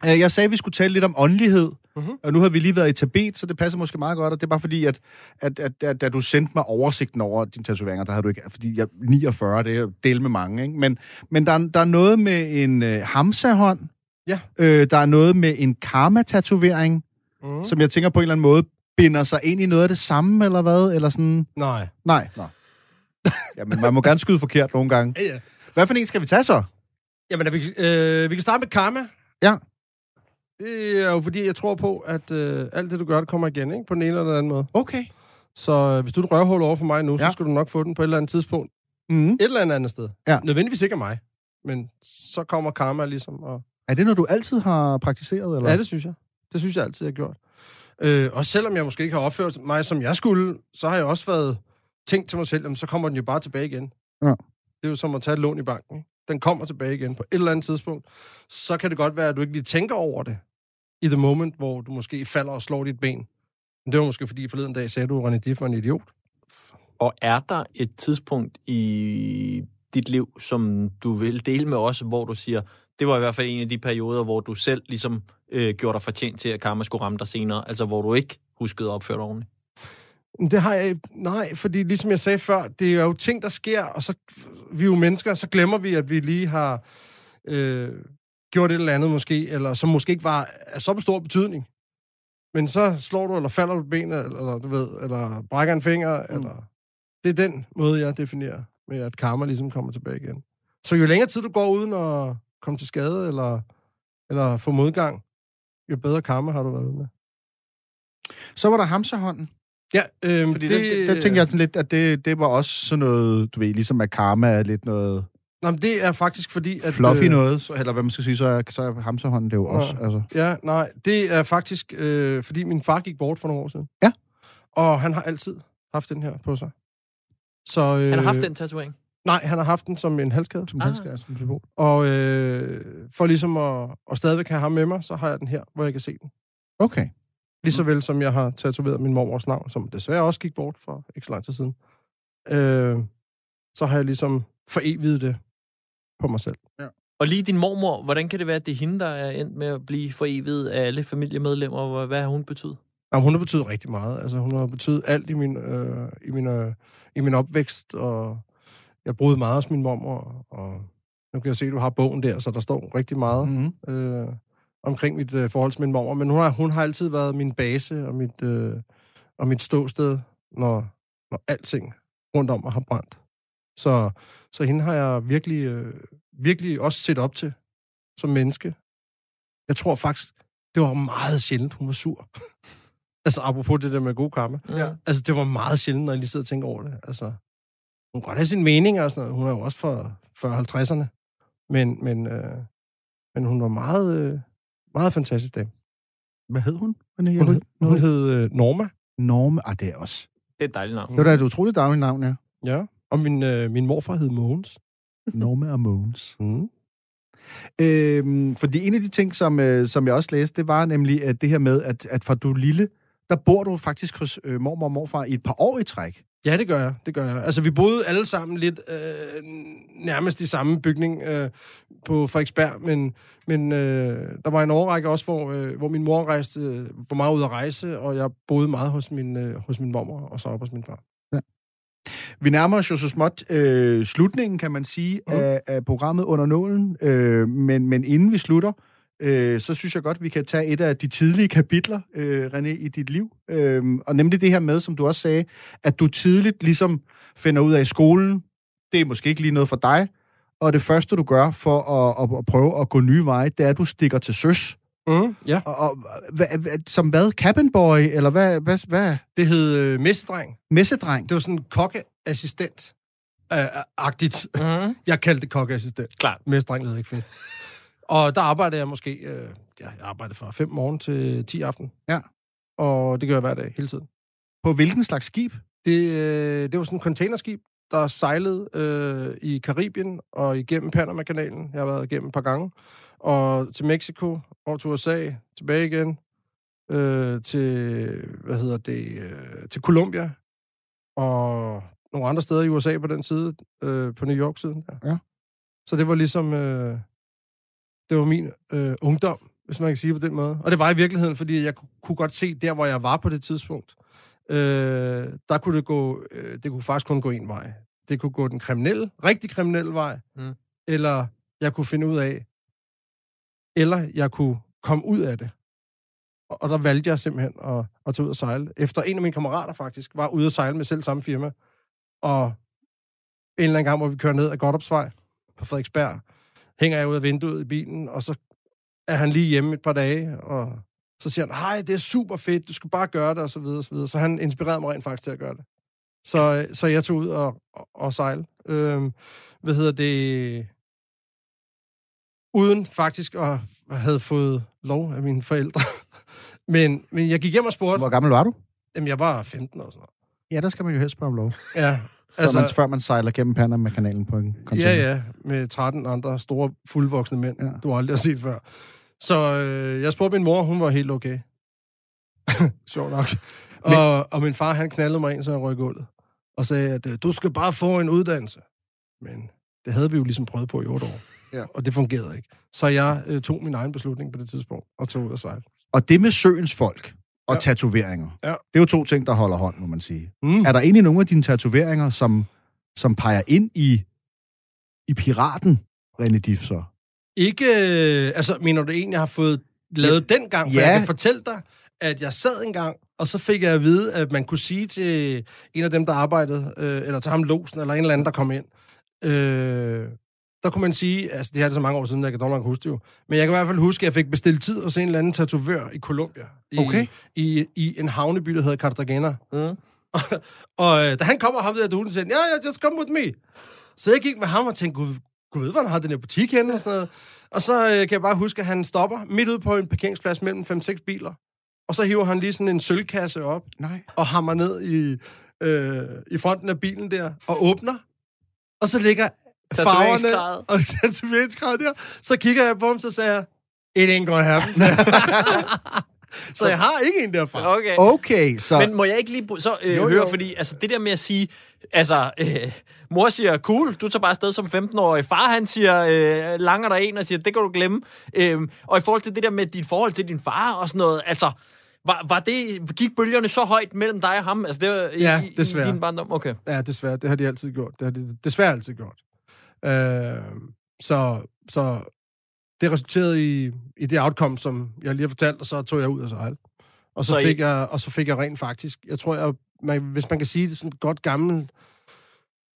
Øh, Jeg sagde, at vi skulle tale lidt om åndelighed. Mhm. Og nu har vi lige været i Tibet, så det passer måske meget godt. Og det er bare fordi, at, at, at, at da du sendte mig oversigten over dine tatoveringer, der har du ikke... Fordi jeg, 49, det er del med mange, ikke? Men, men der, er, der er noget med en øh, hamsa-hånd. Ja. Øh, der er noget med en karma-tatovering, mm. som jeg tænker på en eller anden måde binder sig ind i noget af det samme, eller hvad? Eller sådan... Nej. Nej, nå. Jamen, man må gerne skyde forkert nogle gange. Ja, ja. Hvad for en skal vi tage så? Jamen, vi, øh, vi kan starte med karma. Ja. Det er jo fordi, jeg tror på, at øh, alt det, du gør, det kommer igen, ikke? På den ene eller den anden måde. Okay. Så øh, hvis du er et røvhul over for mig nu, ja. Så skal du nok få den på et eller andet tidspunkt. Mm. Et eller andet sted. Ja. Nødvendigvis ikke af mig. Men så kommer karma ligesom. Og... Er det noget, du altid har praktiseret? Eller? Ja, det synes jeg. Det synes jeg altid, jeg har gjort. Øh, og selvom jeg måske ikke har opført mig, som jeg skulle, så har jeg også været tænkt til mig selv, jamen, så kommer den jo bare tilbage igen. Ja. Det er jo som at tage et lån i banken. Den kommer tilbage igen på et eller andet tidspunkt. Så kan det godt være, at du ikke lige tænker over det i the moment, hvor du måske falder og slår dit ben. Men det var måske fordi forleden dag sagde du, at René Diff var en idiot. Og er der et tidspunkt i dit liv, som du vil dele med os, hvor du siger, det var i hvert fald en af de perioder, hvor du selv ligesom øh, gjorde dig fortjent til, at karma skulle ramme dig senere, altså hvor du ikke huskede at opføre dig ordentligt? Men Det har jeg nej, fordi ligesom jeg sagde før, det er jo ting, der sker, og så vi er jo mennesker, så glemmer vi, at vi lige har øh, gjort et eller andet måske, eller som måske ikke var af så stor betydning. Men så slår du, eller falder du benet, eller, du ved, eller brækker en finger, mm. eller... Det er den måde, jeg definerer med, at karma ligesom kommer tilbage igen. Så jo længere tid du går uden at komme til skade, eller, eller få modgang, jo bedre karma har du været med. Så var der hamserhånden. Ja, øhm, Fordi det, det, der tænker jeg sådan lidt, at det, det var også sådan noget, du ved, ligesom at karma er lidt noget Nå, men det er faktisk fordi, at... fluffy øh, noget, så, eller hvad man skal sige, så er, så er hamserhånden det jo også. Altså. Ja, nej, det er faktisk, øh, fordi min far gik bort for nogle år siden. Ja. Og han har altid haft den her på sig. Så, øh, Han har haft den tatovering. Nej, han har haft den som en halskæde. Som Ah. ah. som symbol. Og øh, for ligesom at, at stadigvæk have ham med mig, så har jeg den her, hvor jeg kan se den. Okay. Lige så vel som jeg har tatoveret min mormors navn, som desværre også gik bort for ikke så lang tid siden. Øh, så har jeg ligesom foreviget det på mig selv. Og lige din mormor, hvordan kan det være, at det er hende, der er endt med at blive foreviget af alle familiemedlemmer? Hvad- Hvad har hun betydet? Jamen, hun har betydet rigtig meget. Altså, hun har betydet alt i min, øh, i min, øh, i min opvækst, og jeg boede meget hos min mormor, og nu kan jeg se, at du har bogen der, så der står rigtig meget Mm-hmm. øh, omkring mit øh, forhold til min mormor. Men hun har, hun har altid været min base og mit, øh, og mit ståsted, når, når alting rundt om mig har brændt. Så, så hende har jeg virkelig, øh, virkelig også set op til som menneske. Jeg tror faktisk, det var meget sjældent, hun var sur. altså, apropos det der med god karma. Ja. Altså, det var meget sjældent, når jeg lige sidder og tænker over det. Altså, hun kan godt have sin mening og sådan noget. Hun er jo også for, for 50'erne. Men, men, øh, men hun var meget, øh, meget fantastisk dame. Hvad hed hun? René? Jeg Hun, hed, hun hed øh, Norma. Norme. Ah, det er også. Det er et dejligt navn. Det var da et utroligt dagligt navn, ja. Ja. Og min, øh, min morfar hed Mogens. Norme og Mogens. Mm. Øhm, fordi en af de ting, som, øh, som jeg også læste, det var nemlig at det her med, at, at fra du lille, der bor du faktisk hos øh, mormor og morfar i et par år i træk. Ja, det gør jeg. Det gør jeg. Altså, vi boede alle sammen lidt øh, nærmest i samme bygning øh, på Frederiksberg, men, men øh, der var en overrække også, hvor, øh, hvor min mor rejste, øh, var meget ude at rejse, og jeg boede meget hos min, øh, hos min mormor, og så op hos min far. Vi nærmer os jo så småt øh, slutningen, kan man sige, mm. af, af programmet under nålen. Øh, men, men inden vi slutter, øh, så synes jeg godt, vi kan tage et af de tidlige kapitler, øh, René, i dit liv. Øh, og nemlig det her med, som du også sagde, at du tidligt ligesom finder ud af i skolen, det er måske ikke lige noget for dig, og det første, du gør for at, at, at prøve at gå nye veje, det er, at du stikker til søs. Mm, ja. Og, og hvad, hvad, som hvad? Cabin boy? Eller hvad? hvad, hvad? Det hed øh, Mestedreng. Messedreng? Det var sådan kokkeassistent. Øh, agtigt. Mm-hmm. Jeg kaldte det kokkeassistent. Klart. Mestedreng lød ikke fedt. Og der arbejdede jeg måske... Øh, ja, jeg arbejdede fra 5 morgen til 10 aften. Ja. Og det gør jeg hver dag, hele tiden. På hvilken slags skib? Det, øh, det var sådan en containerskib, der sejlede øh, i Karibien og igennem Panama-kanalen. Jeg har været igennem et par gange. Og til Mexico, over til USA, tilbage igen. øh, til, hvad hedder det, øh, til Colombia, og nogle andre steder i USA på den side, øh, på New York-siden. Ja. Så det var ligesom, øh, det var min øh, ungdom, hvis man kan sige på den måde. Og det var i virkeligheden, fordi jeg ku- kunne godt se, der hvor jeg var på det tidspunkt, øh, der kunne det gå, øh, det kunne faktisk kun gå en vej. Det kunne gå den kriminelle, rigtig kriminelle vej, Mm. eller jeg kunne finde ud af, eller jeg kunne komme ud af det. Og, og der valgte jeg simpelthen at, at tage ud og sejle. Efter en af mine kammerater faktisk var ude at sejle med selv samme firma. Og en eller anden gang, hvor vi kører ned ad Godtopsvej på Frederiksberg, hænger jeg ud af vinduet i bilen, og så er han lige hjemme et par dage, og så siger han, hej, det er super fedt, du skal bare gøre det, og så videre, og så videre. Så han inspirerede mig rent faktisk til at gøre det. Så, så jeg tog ud og, og, og sejle. Øhm, hvad hedder det? Uden faktisk at have fået lov af mine forældre. men, men jeg gik hjem og spurgte, Hvor gammel var du? jamen jeg var 15 og sådan noget. Ja, der skal man jo helst spørge om lov. Ja, Altså, før, man, før man sejler gennem Panama-kanalen på en container. Ja, ja, med 13 andre store, fuldvoksne mænd, Ja. du aldrig har set før. Så øh, jeg spurgte min mor, hun var helt okay. Sjov nok. Og, og min far, han knaldede mig ind, så jeg røg gulvet. Og sagde, at øh, du skal bare få en uddannelse. Men det havde vi jo ligesom prøvet på i otte år. Ja. Og det fungerede ikke. Så jeg øh, tog min egen beslutning på det tidspunkt, og tog ud og sejle. Og det med søens folk og Ja. tatoveringer, Ja. det er jo to ting, der holder hånd, må man sige. Mm. Er der egentlig nogle af dine tatoveringer, som, som peger ind i, i piraten, René Diff, så? Ikke, øh, altså, mener du egentlig, jeg har fået lavet ja, dengang? For ja. jeg kan fortælle dig, at jeg sad engang, og så fik jeg at vide, at man kunne sige til en af dem, der arbejdede, øh, eller til ham losen, eller en eller anden, der kom ind, øh, der kunne man sige, altså det her er det så mange år siden, jeg kan dog nok huske det jo, men jeg kan i hvert fald huske, at jeg fik bestilt tid hos en eller anden tatovør i Colombia. I, Okay. I, i en havneby, der hedder Cartagena. Mm. Og øh, da han kommer, ham der duden, siger han, ja, ja, just come with me. Så jeg gik med ham og tænkte, gud, gud ved, hvor han har den her butik henne og sådan noget. Og så øh, kan jeg bare huske, at han stopper midt ude på en parkeringsplads mellem 5-6 biler. Og så hiver han lige sådan en sølvkasse op Nej. og hammer ned i, øh, i fronten af bilen der og åbner. Og så ligger farverne og tatoveringsgradet der. Så kigger jeg på ham, så siger jeg, it ain't gonna happen. så jeg har ikke en derfra. Okay. Okay, så... Men må jeg ikke lige så øh, Jo, høre, jo. fordi altså, det der med at sige, altså, øh, mor siger, cool, du tager bare afsted som 15-årig. Far, han siger, øh, langer der en og siger, det kan du glemme. Øh, og i forhold til det der med dit forhold til din far og sådan noget, altså, var, var det, gik bølgerne så højt mellem dig og ham? Altså, det var i, Ja, i, desværre. i din barndom? Okay. Ja, desværre. Det har de altid gjort. Det har de desværre altid gjort. Øh, så, så det resulterede i, i det outcome, som jeg lige har fortalt, og så tog jeg ud og sejle. Og så, Så så I- fik jeg, og så fik jeg rent faktisk, jeg tror, jeg, man, hvis man kan sige det sådan et godt gammelt,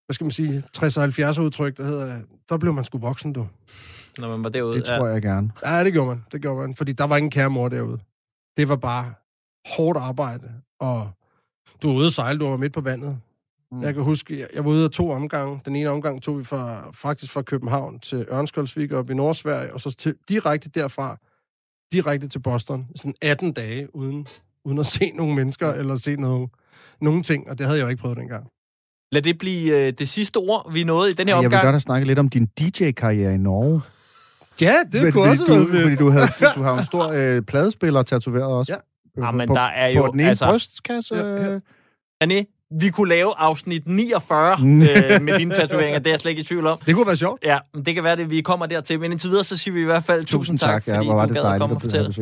hvad skal man sige, 60-70 udtryk, der hedder, der blev man sgu voksen, du. Når man var derude. Det tror jeg gerne. Ja, det gjorde man. Det gjorde man. Fordi der var ingen kære mor derude. Det var bare hårdt arbejde. Og du var ude at sejle, du var midt på vandet. Mm. Jeg kan huske, jeg, jeg var ude af to omgange. Den ene omgang tog vi fra, faktisk fra København til Ørnskjoldsvik op i Nordsverige, og så til, direkte derfra, direkte til Boston. Sådan 18 dage, uden, uden at se nogle mennesker, eller se nogen, nogen ting. Og det havde jeg jo ikke prøvet dengang. Lad det blive øh, det sidste ord, vi nåede i den her Jeg vil omgang. godt have snakket lidt om din DJ-karriere i Norge. Ja, det Men kunne fordi også du. Fordi du, havde, du har jo en stor øh, pladespiller tatoveret også. Ja. På, Jamen, på, der er jo, på den ene altså- brystkasse. Ja, ja. Vi kunne lave afsnit 49 Mm. øh, med dine tatoveringer. Det er jeg slet ikke i tvivl om. Det kunne være sjovt. Ja, men det kan være, det vi kommer dertil. Men indtil videre, så siger vi i hvert fald tusind, tak, ja, fordi var du det gad at komme og fortælle.